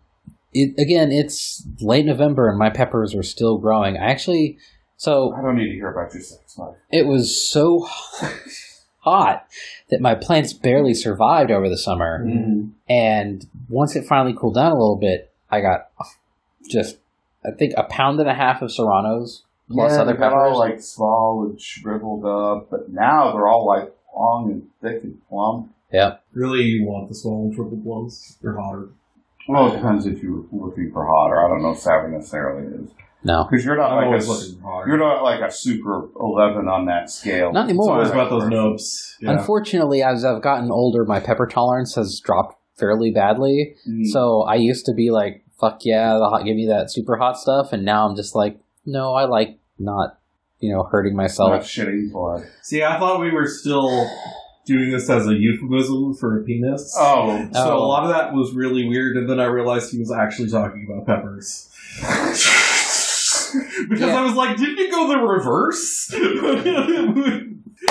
it again. It's late November and my peppers are still growing. I actually, so I don't need to hear about your sex life. it was so hot that my plants barely survived over the summer. Mm-hmm. And once it finally cooled down a little bit, I got just I think a pound and a half of serranos plus yeah, other they got peppers. all like small and shriveled up, but now they're all like long and thick and plump. Yeah. Really, you want the small and triple ones? They're hotter. Well, it depends if you're looking for hotter. I don't know if Savage necessarily is No, because you're not I'm like a always s- looking for hotter. you're not like a super eleven on that scale. Not anymore. always about those nubs. Yeah. Unfortunately, as I've gotten older, my pepper tolerance has dropped fairly badly. Mm. So I used to be like, "Fuck yeah, the hot, give me that super hot stuff," and now I'm just like, "No, I like not, you know, hurting not myself." shitting blood. See, I thought we were still doing this as a euphemism for a penis. Oh, So Oh. a lot of that was really weird, and then I realized he was actually talking about peppers. because Yeah. I was like, didn't you go the reverse?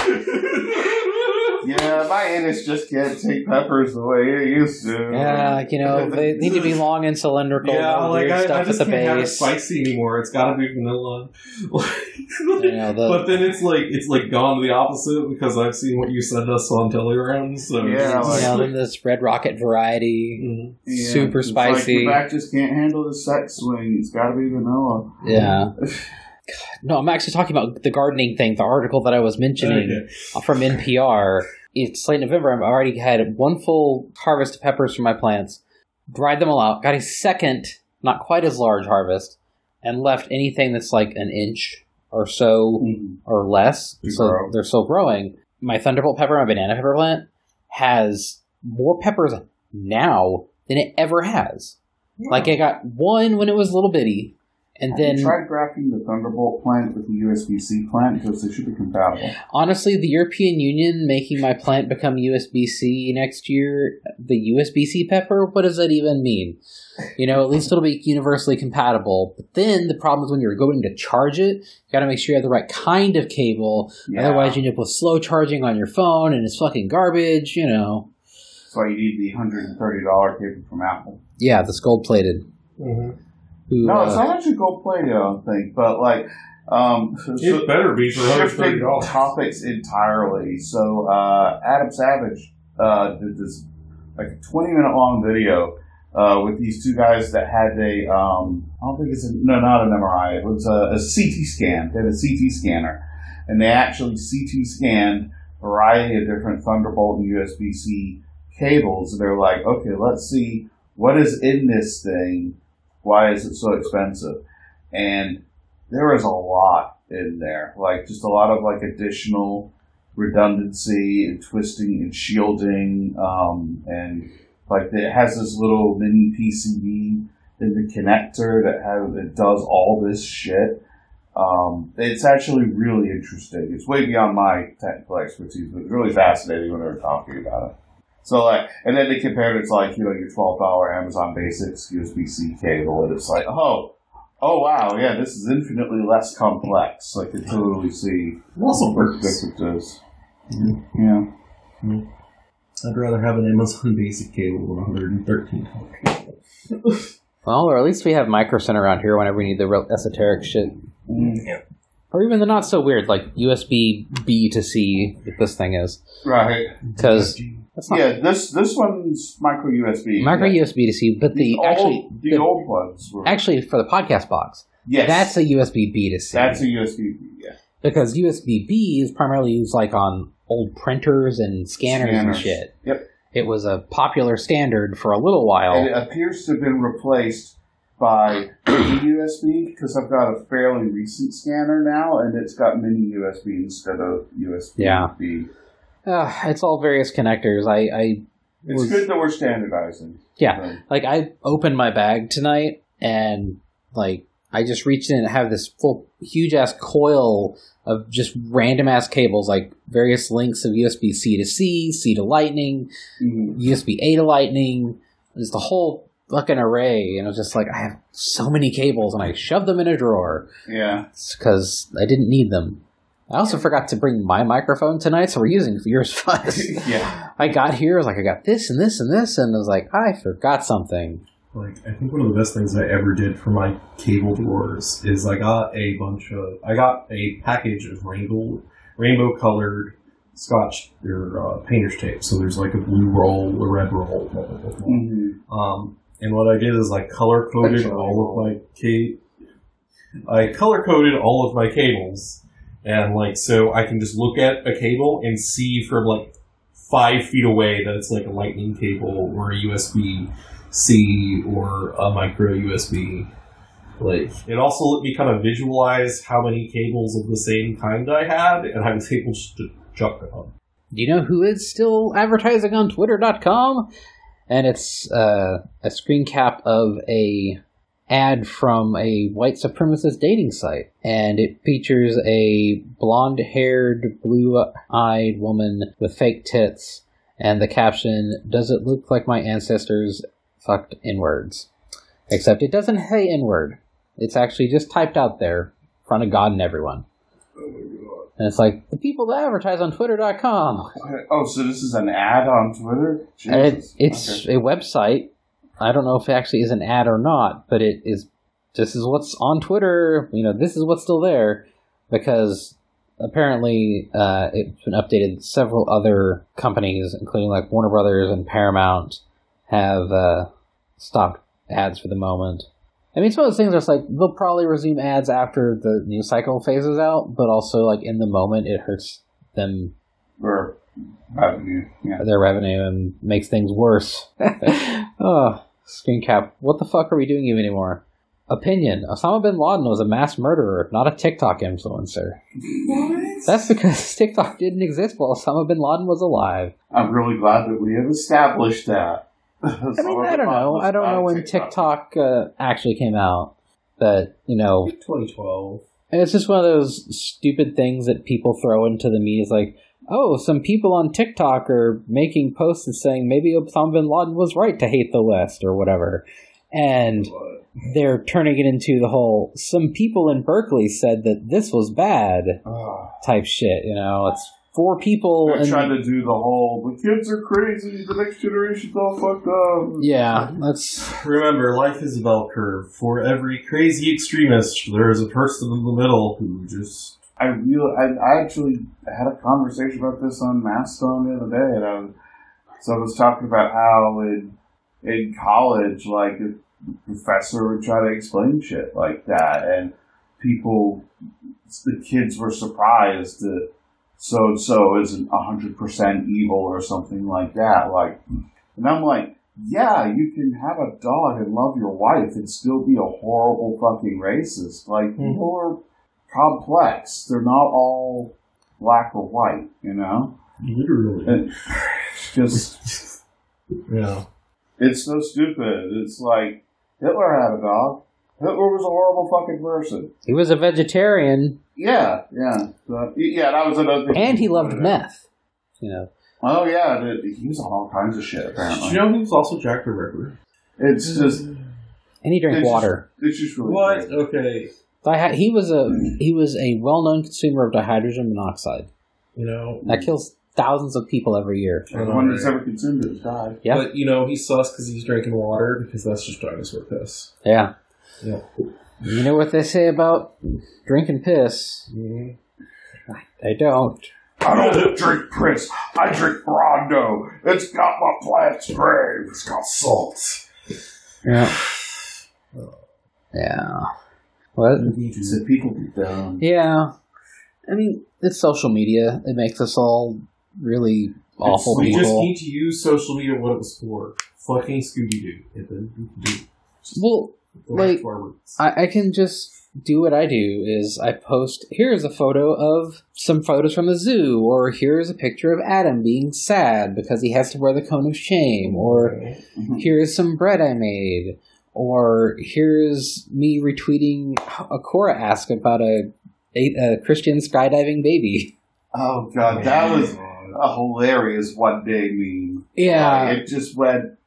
yeah, my anus just can't take peppers the way it used to. Yeah, you know, they need to be long and cylindrical. yeah, like weird I, stuff I just at the can't have it spicy anymore. It's got to be vanilla. Know, the- but then it's like it's like gone to the opposite because I've seen what you sent us on Telegram. So Yeah, like- know, then this red rocket variety, Mhm. Yeah, super it's Like spicy. your back just can't handle the sex swing. It's got to be vanilla. yeah. No, I'm actually talking about the gardening thing, the article that I was mentioning. Okay. Uh, from NPR. It's late November. I've already had one full harvest of peppers from my plants, dried them all out, got a second, not quite as large harvest, and left anything that's like an inch or so mm-hmm. or less. To so grow. they're still growing. My Thunderbolt pepper, my banana pepper plant, has more peppers now than it ever has. Like I got one when it was a little bitty, and then you tried grafting the Thunderbolt plant with the USB C plant because they should be compatible. Honestly, the European Union making my plant become USB C next year, the USB C pepper, what does that even mean? You know, at least it'll be universally compatible. But then the problem is when you're going to charge it, you gotta make sure you have the right kind of cable. Yeah. Otherwise, you end up with slow charging on your phone and it's fucking garbage, you know. That's why you need the hundred and thirty dollar cable from Apple. Yeah, this gold plated. Mhm. Who, No, it's not actually gold plated. I don't think, but like, um, so- It better be for shifting $130. topics entirely. So uh, Adam Savage uh, did this like a twenty minute long video uh, with these two guys that had a um, I don't think it's a, no not an MRI. It was a, a CT scan. They had a CT scanner, and they actually CT scanned a variety of different Thunderbolt and USB C cables. And they're like, okay, let's see what is in this thing. Why is it so expensive? And there is a lot in there, like just a lot of like additional redundancy and twisting and shielding, um, and like it has this little mini PCB in the connector that has it does all this shit. Um, it's actually really interesting. It's way beyond my technical expertise, but it's really fascinating when they were talking about it. So like, and then they compared it to like you know your twelve dollar Amazon Basics USB C cable, and it's like, oh, oh wow, yeah, this is infinitely less complex. Like, you totally see Also what the works. difference is. Mm-hmm. Yeah. Mm-hmm. I'd rather have an Amazon Basic cable than 113 cable. Well, or at least we have Micro Center around here whenever we need the real esoteric shit. Mm. Yeah. Or even the not so weird, like USB B to C, that this thing is. Right. Because that's not Yeah, this this one's micro USB. micro yeah. USB to C, but the, The, old, actually the, the- old ones were. actually for the podcast box, yes, that's a USB B to C. that's a USB. B. Yeah. because USB B is primarily used like on old printers and scanners, and shit. Yep. It was a popular standard for a little while. And it appears to have been replaced by mini USB because I've got a fairly recent scanner now, and it's got mini USB instead of USB. Yeah. B. Uh, it's all various connectors. I, I It's was- good that we're standardizing. Yeah. Right. like I opened my bag tonight and like I just reached in and have this full huge ass coil of just random ass cables, like various links of USB C to C, C to Lightning, Mhm. USB A to Lightning, just the whole fucking array. And I was just like, I have so many cables, and I shoved them in a drawer Yeah. because I didn't need them. I also forgot to bring my microphone tonight, so we're using yours Fuzz. yeah. I got here, I was like, I got this and this and this, and I was like, I forgot something. Like, I think one of the best things I ever did for my cable drawers is I got a bunch of, I got a package of rainbow, rainbow colored scotch or uh, painter's tape. So there's like a blue roll, a red roll, blah, blah, blah, blah. Mhm. Um, and what I did is I color coded all of my cable. I color coded all of my cables, and like so I can just look at a cable and see from like five feet away that it's like a lightning cable or a USB C or a micro USB. Like it also let me kind of visualize how many cables of the same kind I had, and I was able to chuck them. Do you know who is still advertising on Twitter.com? And it's uh, a screen cap of a ad from a white supremacist dating site, and it features a blonde-haired, blue-eyed woman with fake tits, and the caption: "Does it look like my ancestors fucked inwards?" Except it doesn't say inward. It's actually just typed out there in front of God and everyone. Oh my god. And it's like the people that advertise on Twitter.com. Oh, so this is an ad on Twitter? It, it's Okay. a website. I don't know if it actually is an ad or not, but it is. This is what's on Twitter. You know, this is what's still there because apparently uh, it's been updated. Several other companies, including like Warner Brothers and Paramount, have uh, stopped ads for the moment. I mean, it's one of those things that's like they'll probably resume ads after the news cycle phases out, but also like in the moment it hurts them Or revenue. Yeah. their revenue and makes things worse. oh, screen cap. What the fuck are we doing even anymore? Opinion. Osama bin Laden was a mass murderer, not a TikTok influencer. What? That's because TikTok didn't exist while Osama bin Laden was alive. I'm really glad that we have established that. I mean, I don't know. I don't know when TikTok uh, actually came out. But, you know, 2012. And it's just one of those stupid things that people throw into the media. It's like, oh, some people on TikTok are making posts and saying maybe Osama bin Laden was right to hate the West or whatever. And they're turning it into the whole, some people in Berkeley said that this was bad Ah. type shit. You know, it's four people. They're and- trying to do the whole the kids are crazy, the next generation's all fucked up. yeah, that's Remember, life is a bell curve. For every crazy extremist, there is a person in the middle who just. I really, I, I actually had a conversation about this on Mastodon the other day, and I was, so I was talking about how in in college, like a professor would try to explain shit like that, and people, the kids were surprised that so and so isn't hundred percent evil or something like that. Like, and I'm like, yeah, you can have a dog and love your wife and still be a horrible fucking racist. Like, mm-hmm. people are complex. They're not all black or white, you know? Literally. And it's just, Yeah. it's so stupid. It's like, Hitler had a dog. Hitler was a horrible fucking person. he was a vegetarian Yeah, yeah. So, yeah, that was another thing. and he loved meth. You know, Oh, yeah, dude, he was on all kinds of shit, Did apparently. you know he was also Jack the Ripper? It's just, and he drank It's just- water. it's just really What? crazy. Okay. Dihy- he was a he was a well known consumer of dihydrogen monoxide. You know, That kills thousands of people every year. Everyone who's ever consumed it has died. Yeah. But you know, he's sus because he's drinking water because that's just dinosaur piss. Yeah. Yeah. You know what they say about drinking piss? Mhm. They don't. I don't drink piss. I drink Brawndo. It's got my plant's grave. It's got salt. Yeah. Yeah. What? He said people get down. Yeah. I mean, it's social media. It makes us all really awful people. we just people. need to use social media what it was for. Fucking Scooby Doo. And then do well, Like. I, I can just do what I do is I post here's a photo of some photos from the zoo, or here's a picture of Adam being sad because he has to wear the cone of shame, or mm-hmm. here's some bread I made, or here's me retweeting a Quora ask about a, a, a Christian skydiving baby. Oh god, that was a hilarious one day meme. Yeah, Like, it just went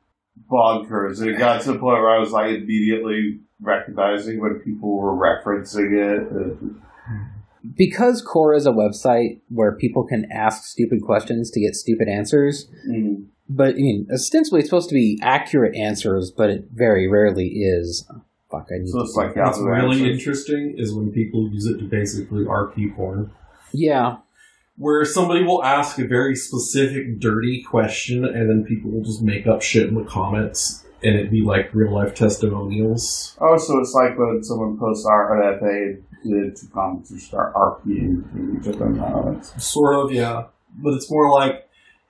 bonkers. And it got to the point where I was like immediately recognizing when people were referencing it. because Quora is a website where people can ask stupid questions to get stupid answers. Mm. But I mean, ostensibly it's supposed to be accurate answers, but it very rarely is. Fuck, I need So to it's like What's Yahoo really Answers. interesting is when people use it to basically RP porn. Yeah, Where somebody will ask a very specific, dirty question, and then people will just make up shit in the comments, and it'd be like real life testimonials. Oh, so it's like when someone posts art that they did two comments or start RPing each of them. Oh, it's- Sort of, yeah. But it's more like,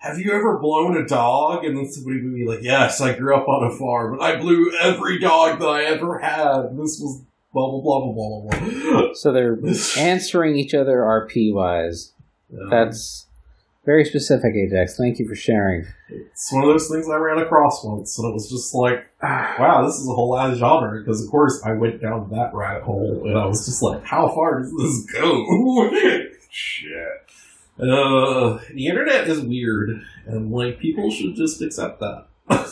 have you ever blown a dog? And then somebody would be like, yes, I grew up on a farm, and I blew every dog that I ever had. This was blah, blah, blah, blah, blah, blah, blah. so they're answering each other RP wise. Yeah. That's very specific, Ajax. Thank you for sharing. It's one of those things I ran across once, and it was just like, wow, this is a whole ass genre. Because of course I went down that rabbit hole, and I was just like, how far does this go? Shit. Uh, the internet is weird, and like people should just accept that.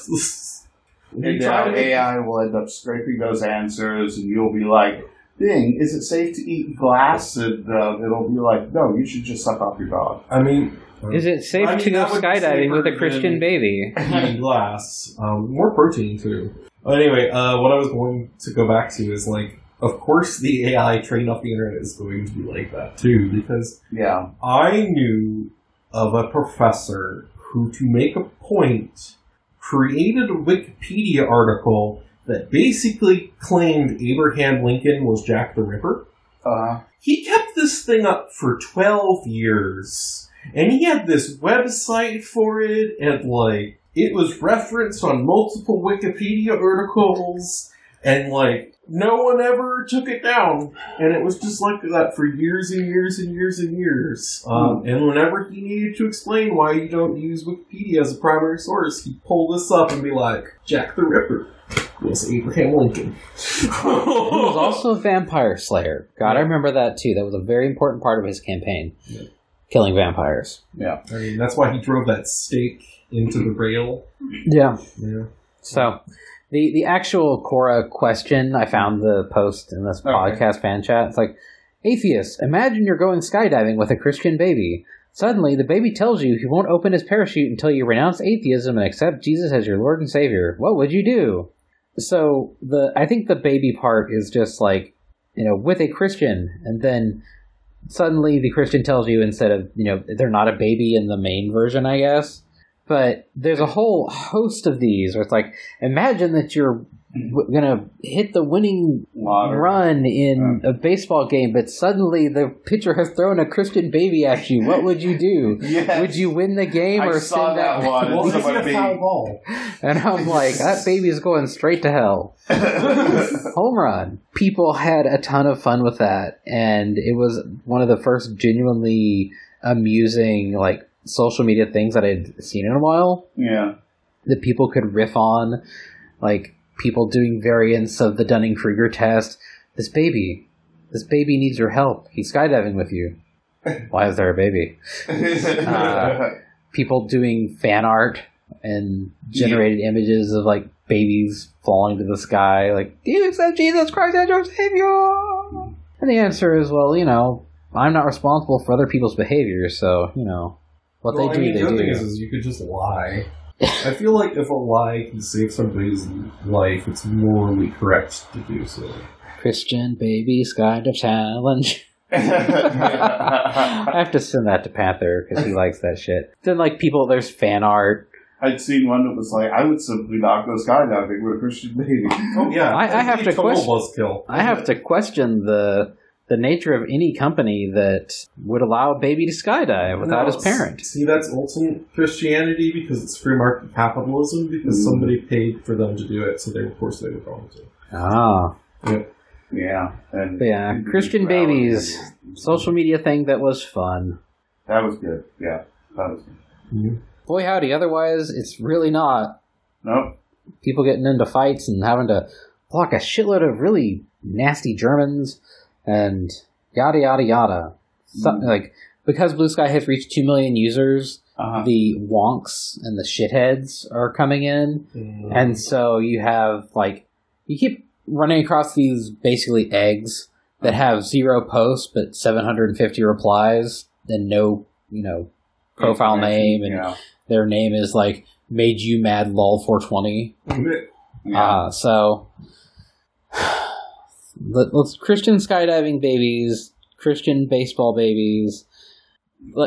And now AI will end up scraping those answers, and you'll be like, "Ding, is it safe to eat glass?" And uh, it'll be like, "No, you should just suck off your dog." I mean, Is it safe I mean, to go that would be skydiving with a Christian baby? eating glass. Um, more protein too. But anyway, uh, what I was going to go back to is like, of course, the AI trained off the internet is going to be like that too, because Yeah, I knew of a professor who, to make a point, created a Wikipedia article that basically claimed Abraham Lincoln was Jack the Ripper. uh, He kept this thing up for 12 years. And he had this website for it, and like, it was referenced on multiple Wikipedia articles, and like, no one ever took it down. And it was just like that for years and years and years and years. Um, and whenever he needed to explain why you don't use Wikipedia as a primary source, he'd pull this up and be like, Jack the Ripper was Abraham Lincoln. He was also a vampire slayer. God, I remember that too. That was a very important part of his campaign. Yeah. Killing vampires. yeah. I mean, that's why he drove that stake into the rail. Yeah. Yeah. So, the the actual Quora question, I found the post in this Okay. podcast fan chat. It's like, atheist, imagine you're going skydiving with a Christian baby. Suddenly, the baby tells you he won't open his parachute until you renounce atheism and accept Jesus as your Lord and Savior. What would you do? So the I think the baby part is just like, you know, with a Christian, and then suddenly the Christian tells you instead of you know they're not a baby in the main version, I guess. But there's a whole host of these where it's like, imagine that you're w- gonna hit the winning Water. run in a baseball game, but suddenly the pitcher has thrown a Christian baby at you. What would you do? Yes. Would you win the game I or saw send that out? one. Well, It's a foul ball. And I'm like, that baby's going straight to hell. Home run. People had a ton of fun with that, and it was one of the first genuinely amusing like social media things that I'd seen in a while. yeah. that people could riff on, like people doing variants of the Dunning Kruger test. This baby, this baby needs your help. He's skydiving with you. Why is there a baby? Uh, People doing fan art and generated images of like babies falling to the sky. Like, do you accept Jesus Christ as your savior? And the answer is, well, you know, I'm not responsible for other people's behavior, so you know, What Well, they I do, mean, they the other do. thing is, is you could just lie. I feel like if a lie can save somebody's life, it's morally correct to do so. Christian babies kind of challenge. I have to send that to Panther because he likes that shit. Then like people, there's fan art. I'd seen one that was like, I would simply knock not go skydiving with a Christian baby. Oh yeah, I- I have to question- buzzkill. I have to question the the nature of any company that would allow a baby to skydive without No, his parent. See, that's ultimate Christianity because it's free market capitalism. Because Mm. somebody paid for them to do it, so they of course they were going to. Ah, Yeah, and but yeah, Christian babies, social media thing that was fun. That was good. Yeah, that was good. Boy howdy, otherwise it's really not. Nope. People getting into fights and having to block a shitload of really nasty Germans and yada yada yada. So, Mm. Like because Blue Sky has reached two million users, Uh-huh. the wonks and the shitheads are coming in, and so you have like you keep running across these basically eggs that have zero posts but 750 replies and no you know profile name and yeah. their name is like made you mad lol 420 yeah. uh, so let, let's christian skydiving babies christian baseball babies.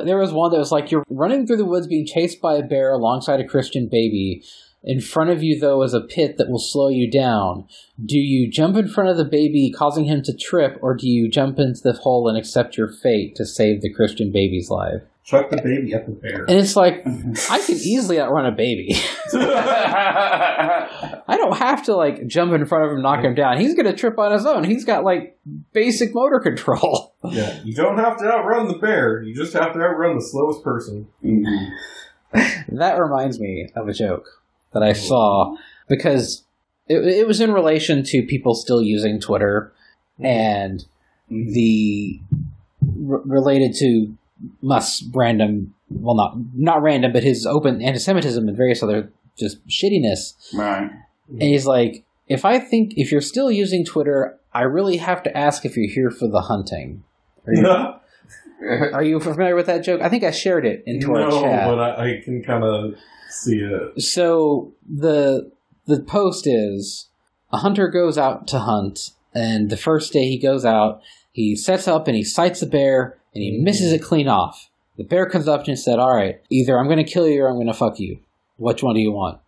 There was one that was like you're running through the woods being chased by a bear alongside a christian baby. In front of you though is a pit that will slow you down. Do you jump in front of the baby causing him to trip or do you jump into the hole and accept your fate to save the christian baby's life Chuck the baby at the bear. and it's like i could easily outrun a baby I don't have to like jump in front of him, knock him down. He's gonna trip on his own. He's got like basic motor control. yeah, you don't have to outrun the bear. You just have to outrun the slowest person. That reminds me of a joke that I saw because it, it was in relation to people still using Twitter mm-hmm. and mm-hmm. the r- related to Musk's random, well, not not random, but his open anti-Semitism and various other just shittiness. Right. And he's like, if I think if you're still using Twitter, I really have to ask if you're here for the hunting. Are you, are you familiar with that joke? I think I shared it into our no, chat. but I, I can kind of see it. So the the post is a hunter goes out to hunt, and the first day he goes out, he sets up and he sights a bear, and he misses it clean off. The bear comes up to him and said, "All right, either I'm going to kill you or I'm going to fuck you. Which one do you want?"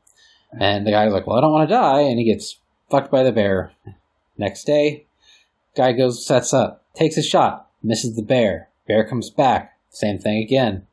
And the guy's like, "Well, I don't want to die," and he gets fucked by the bear. Next day, guy goes sets up, takes a shot, misses the bear. Bear comes back, same thing again.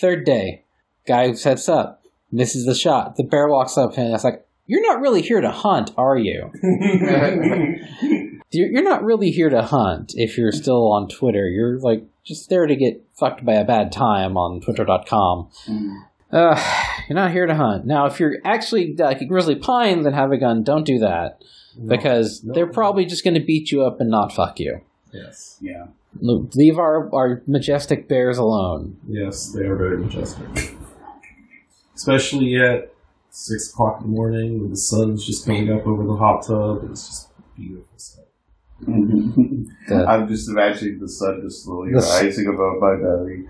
Third day, guy sets up, misses the shot. The bear walks up and it's like, "You're not really here to hunt, are you? You're you're not really here to hunt. If you're still on Twitter, you're like just there to get fucked by a bad time on Twitter.com. Mhm. Uh, you're not here to hunt. Now, if you're actually like a grizzly pines and have a gun, don't do that because No. they're probably just going to beat you up and not fuck you. yes, Yeah. Leave our, our majestic bears alone. yes, they are very majestic. Especially at six o'clock in the morning when the sun's just coming up over the hot tub. It's just beautiful stuff. Mm-hmm. The- I'm just imagining the sun just slowly The s- rising above my belly.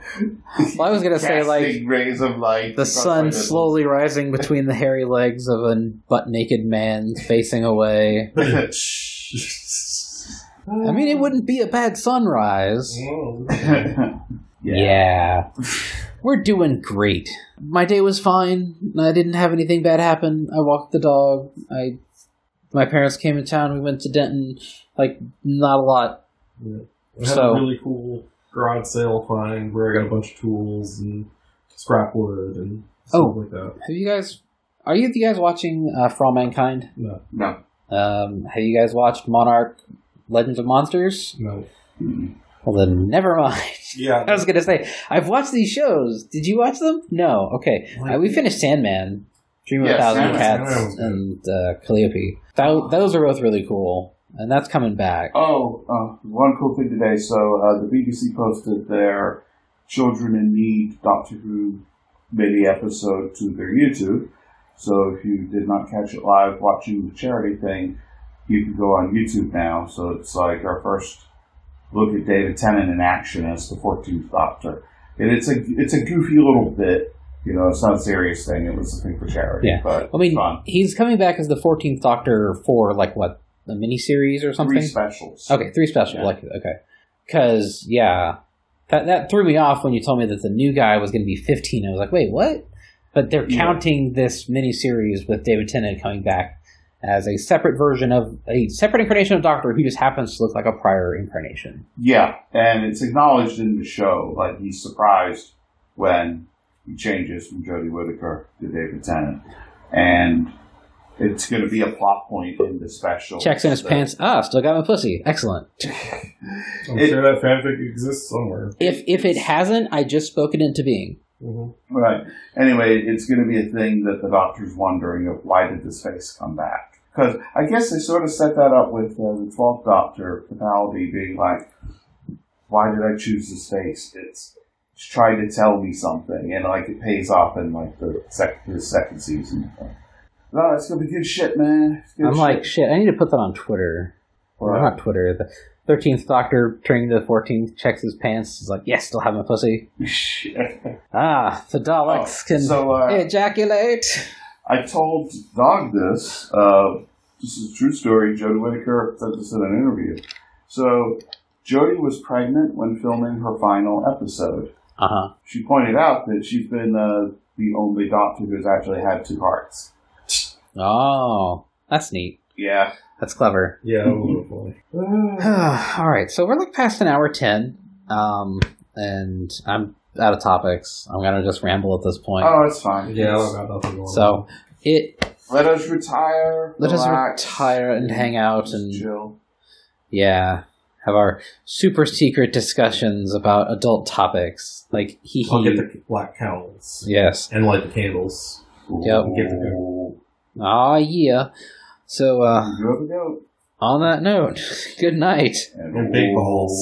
Well, I was gonna say, like, rays of light. the sun nipples. slowly rising between the hairy legs of a butt naked man facing away. I mean, it wouldn't be a bad sunrise. Oh, Yeah. We're doing great. My day was fine. I didn't have anything bad happen. I walked the dog. I my parents came in town. We went to Denton. Like not a lot. I had So- a really cool garage sale find where I got a bunch of tools and scrap wood and stuff Oh. like that. Have you guys are you you guys watching uh, For All Mankind? No, no. Um, have you guys watched Monarch Legacy of Monsters? no. Well then never mind. Yeah, I was gonna say I've watched these shows. Did you watch them? No. Okay. Like- Uh, we finished Sandman, Dream of Yeah, a Thousand Cats, Sandman was good. and uh, Calliope. Tho- those are both really cool, and that's coming back. Oh, uh, one cool thing today. So uh, the BBC posted their Children in Need Doctor Who mini episode to their YouTube. So if you did not catch it live watching the charity thing, you can go on YouTube now. So it's like our first look at David Tennant in action as the 14th Doctor. and it's a it's a goofy little bit. You know, it's not a serious thing. It was a thing for charity. Yeah. but I mean, fun. he's coming back as the Fourteenth Doctor for like what a miniseries or something. Three specials. Okay, three specials. Yeah. Like okay, because yeah, that that threw me off when you told me that the new guy was going to be fifteen. I was like, wait, what? But they're Yeah. counting this miniseries with David Tennant coming back as a separate version of a separate incarnation of Doctor who just happens to look like a prior incarnation. Yeah, and it's acknowledged in the show. Like he's surprised when he changes from Jodie Whittaker to David Tennant, and it's going to be a plot point in the special. Checks in his So- pants. Ah, still got my pussy. Excellent. I'm It- sure that fanfic exists somewhere. If if it hasn't, I just spoke it into being. Mm-hmm. Right. Anyway, it's going to be a thing that the Doctor's wondering of why did this face come back? Because I guess they sort of set that up with uh, the Twelfth Doctor, Capaldi, being like, "Why did I choose this face? It's, it's trying to tell me something," and like it pays off in like the, sec- the second season. No, it's gonna be good shit, man. Good I'm shit. like, shit. I need to put that on Twitter. Or Right. not Twitter. The thirteenth Doctor turning to the fourteenth checks his pants. He's like, yes, still have my pussy. Ah, the Daleks Oh, can so, uh, ejaculate. I told Dog this. Uh, this is a true story. Jodie Whittaker said this in an interview. So, Jodie was pregnant when filming her final episode. Uh huh. She pointed out that she's been uh, the only doctor who's actually had two hearts. Oh, that's neat. Yeah. That's clever. Yeah, wonderful. All right, so we're like past an hour ten, um, and I'm out of topics. I'm gonna just ramble at this point. Oh, it's fine. yeah, I don't got nothing going so it Let us retire. let us retire and hang out and chill. yeah, have our super secret discussions about adult topics like he I'll get the black cowls Yes. and light the candles. Yep. Get the Ah, yeah. So, uh, go. on that note, good night. And big balls.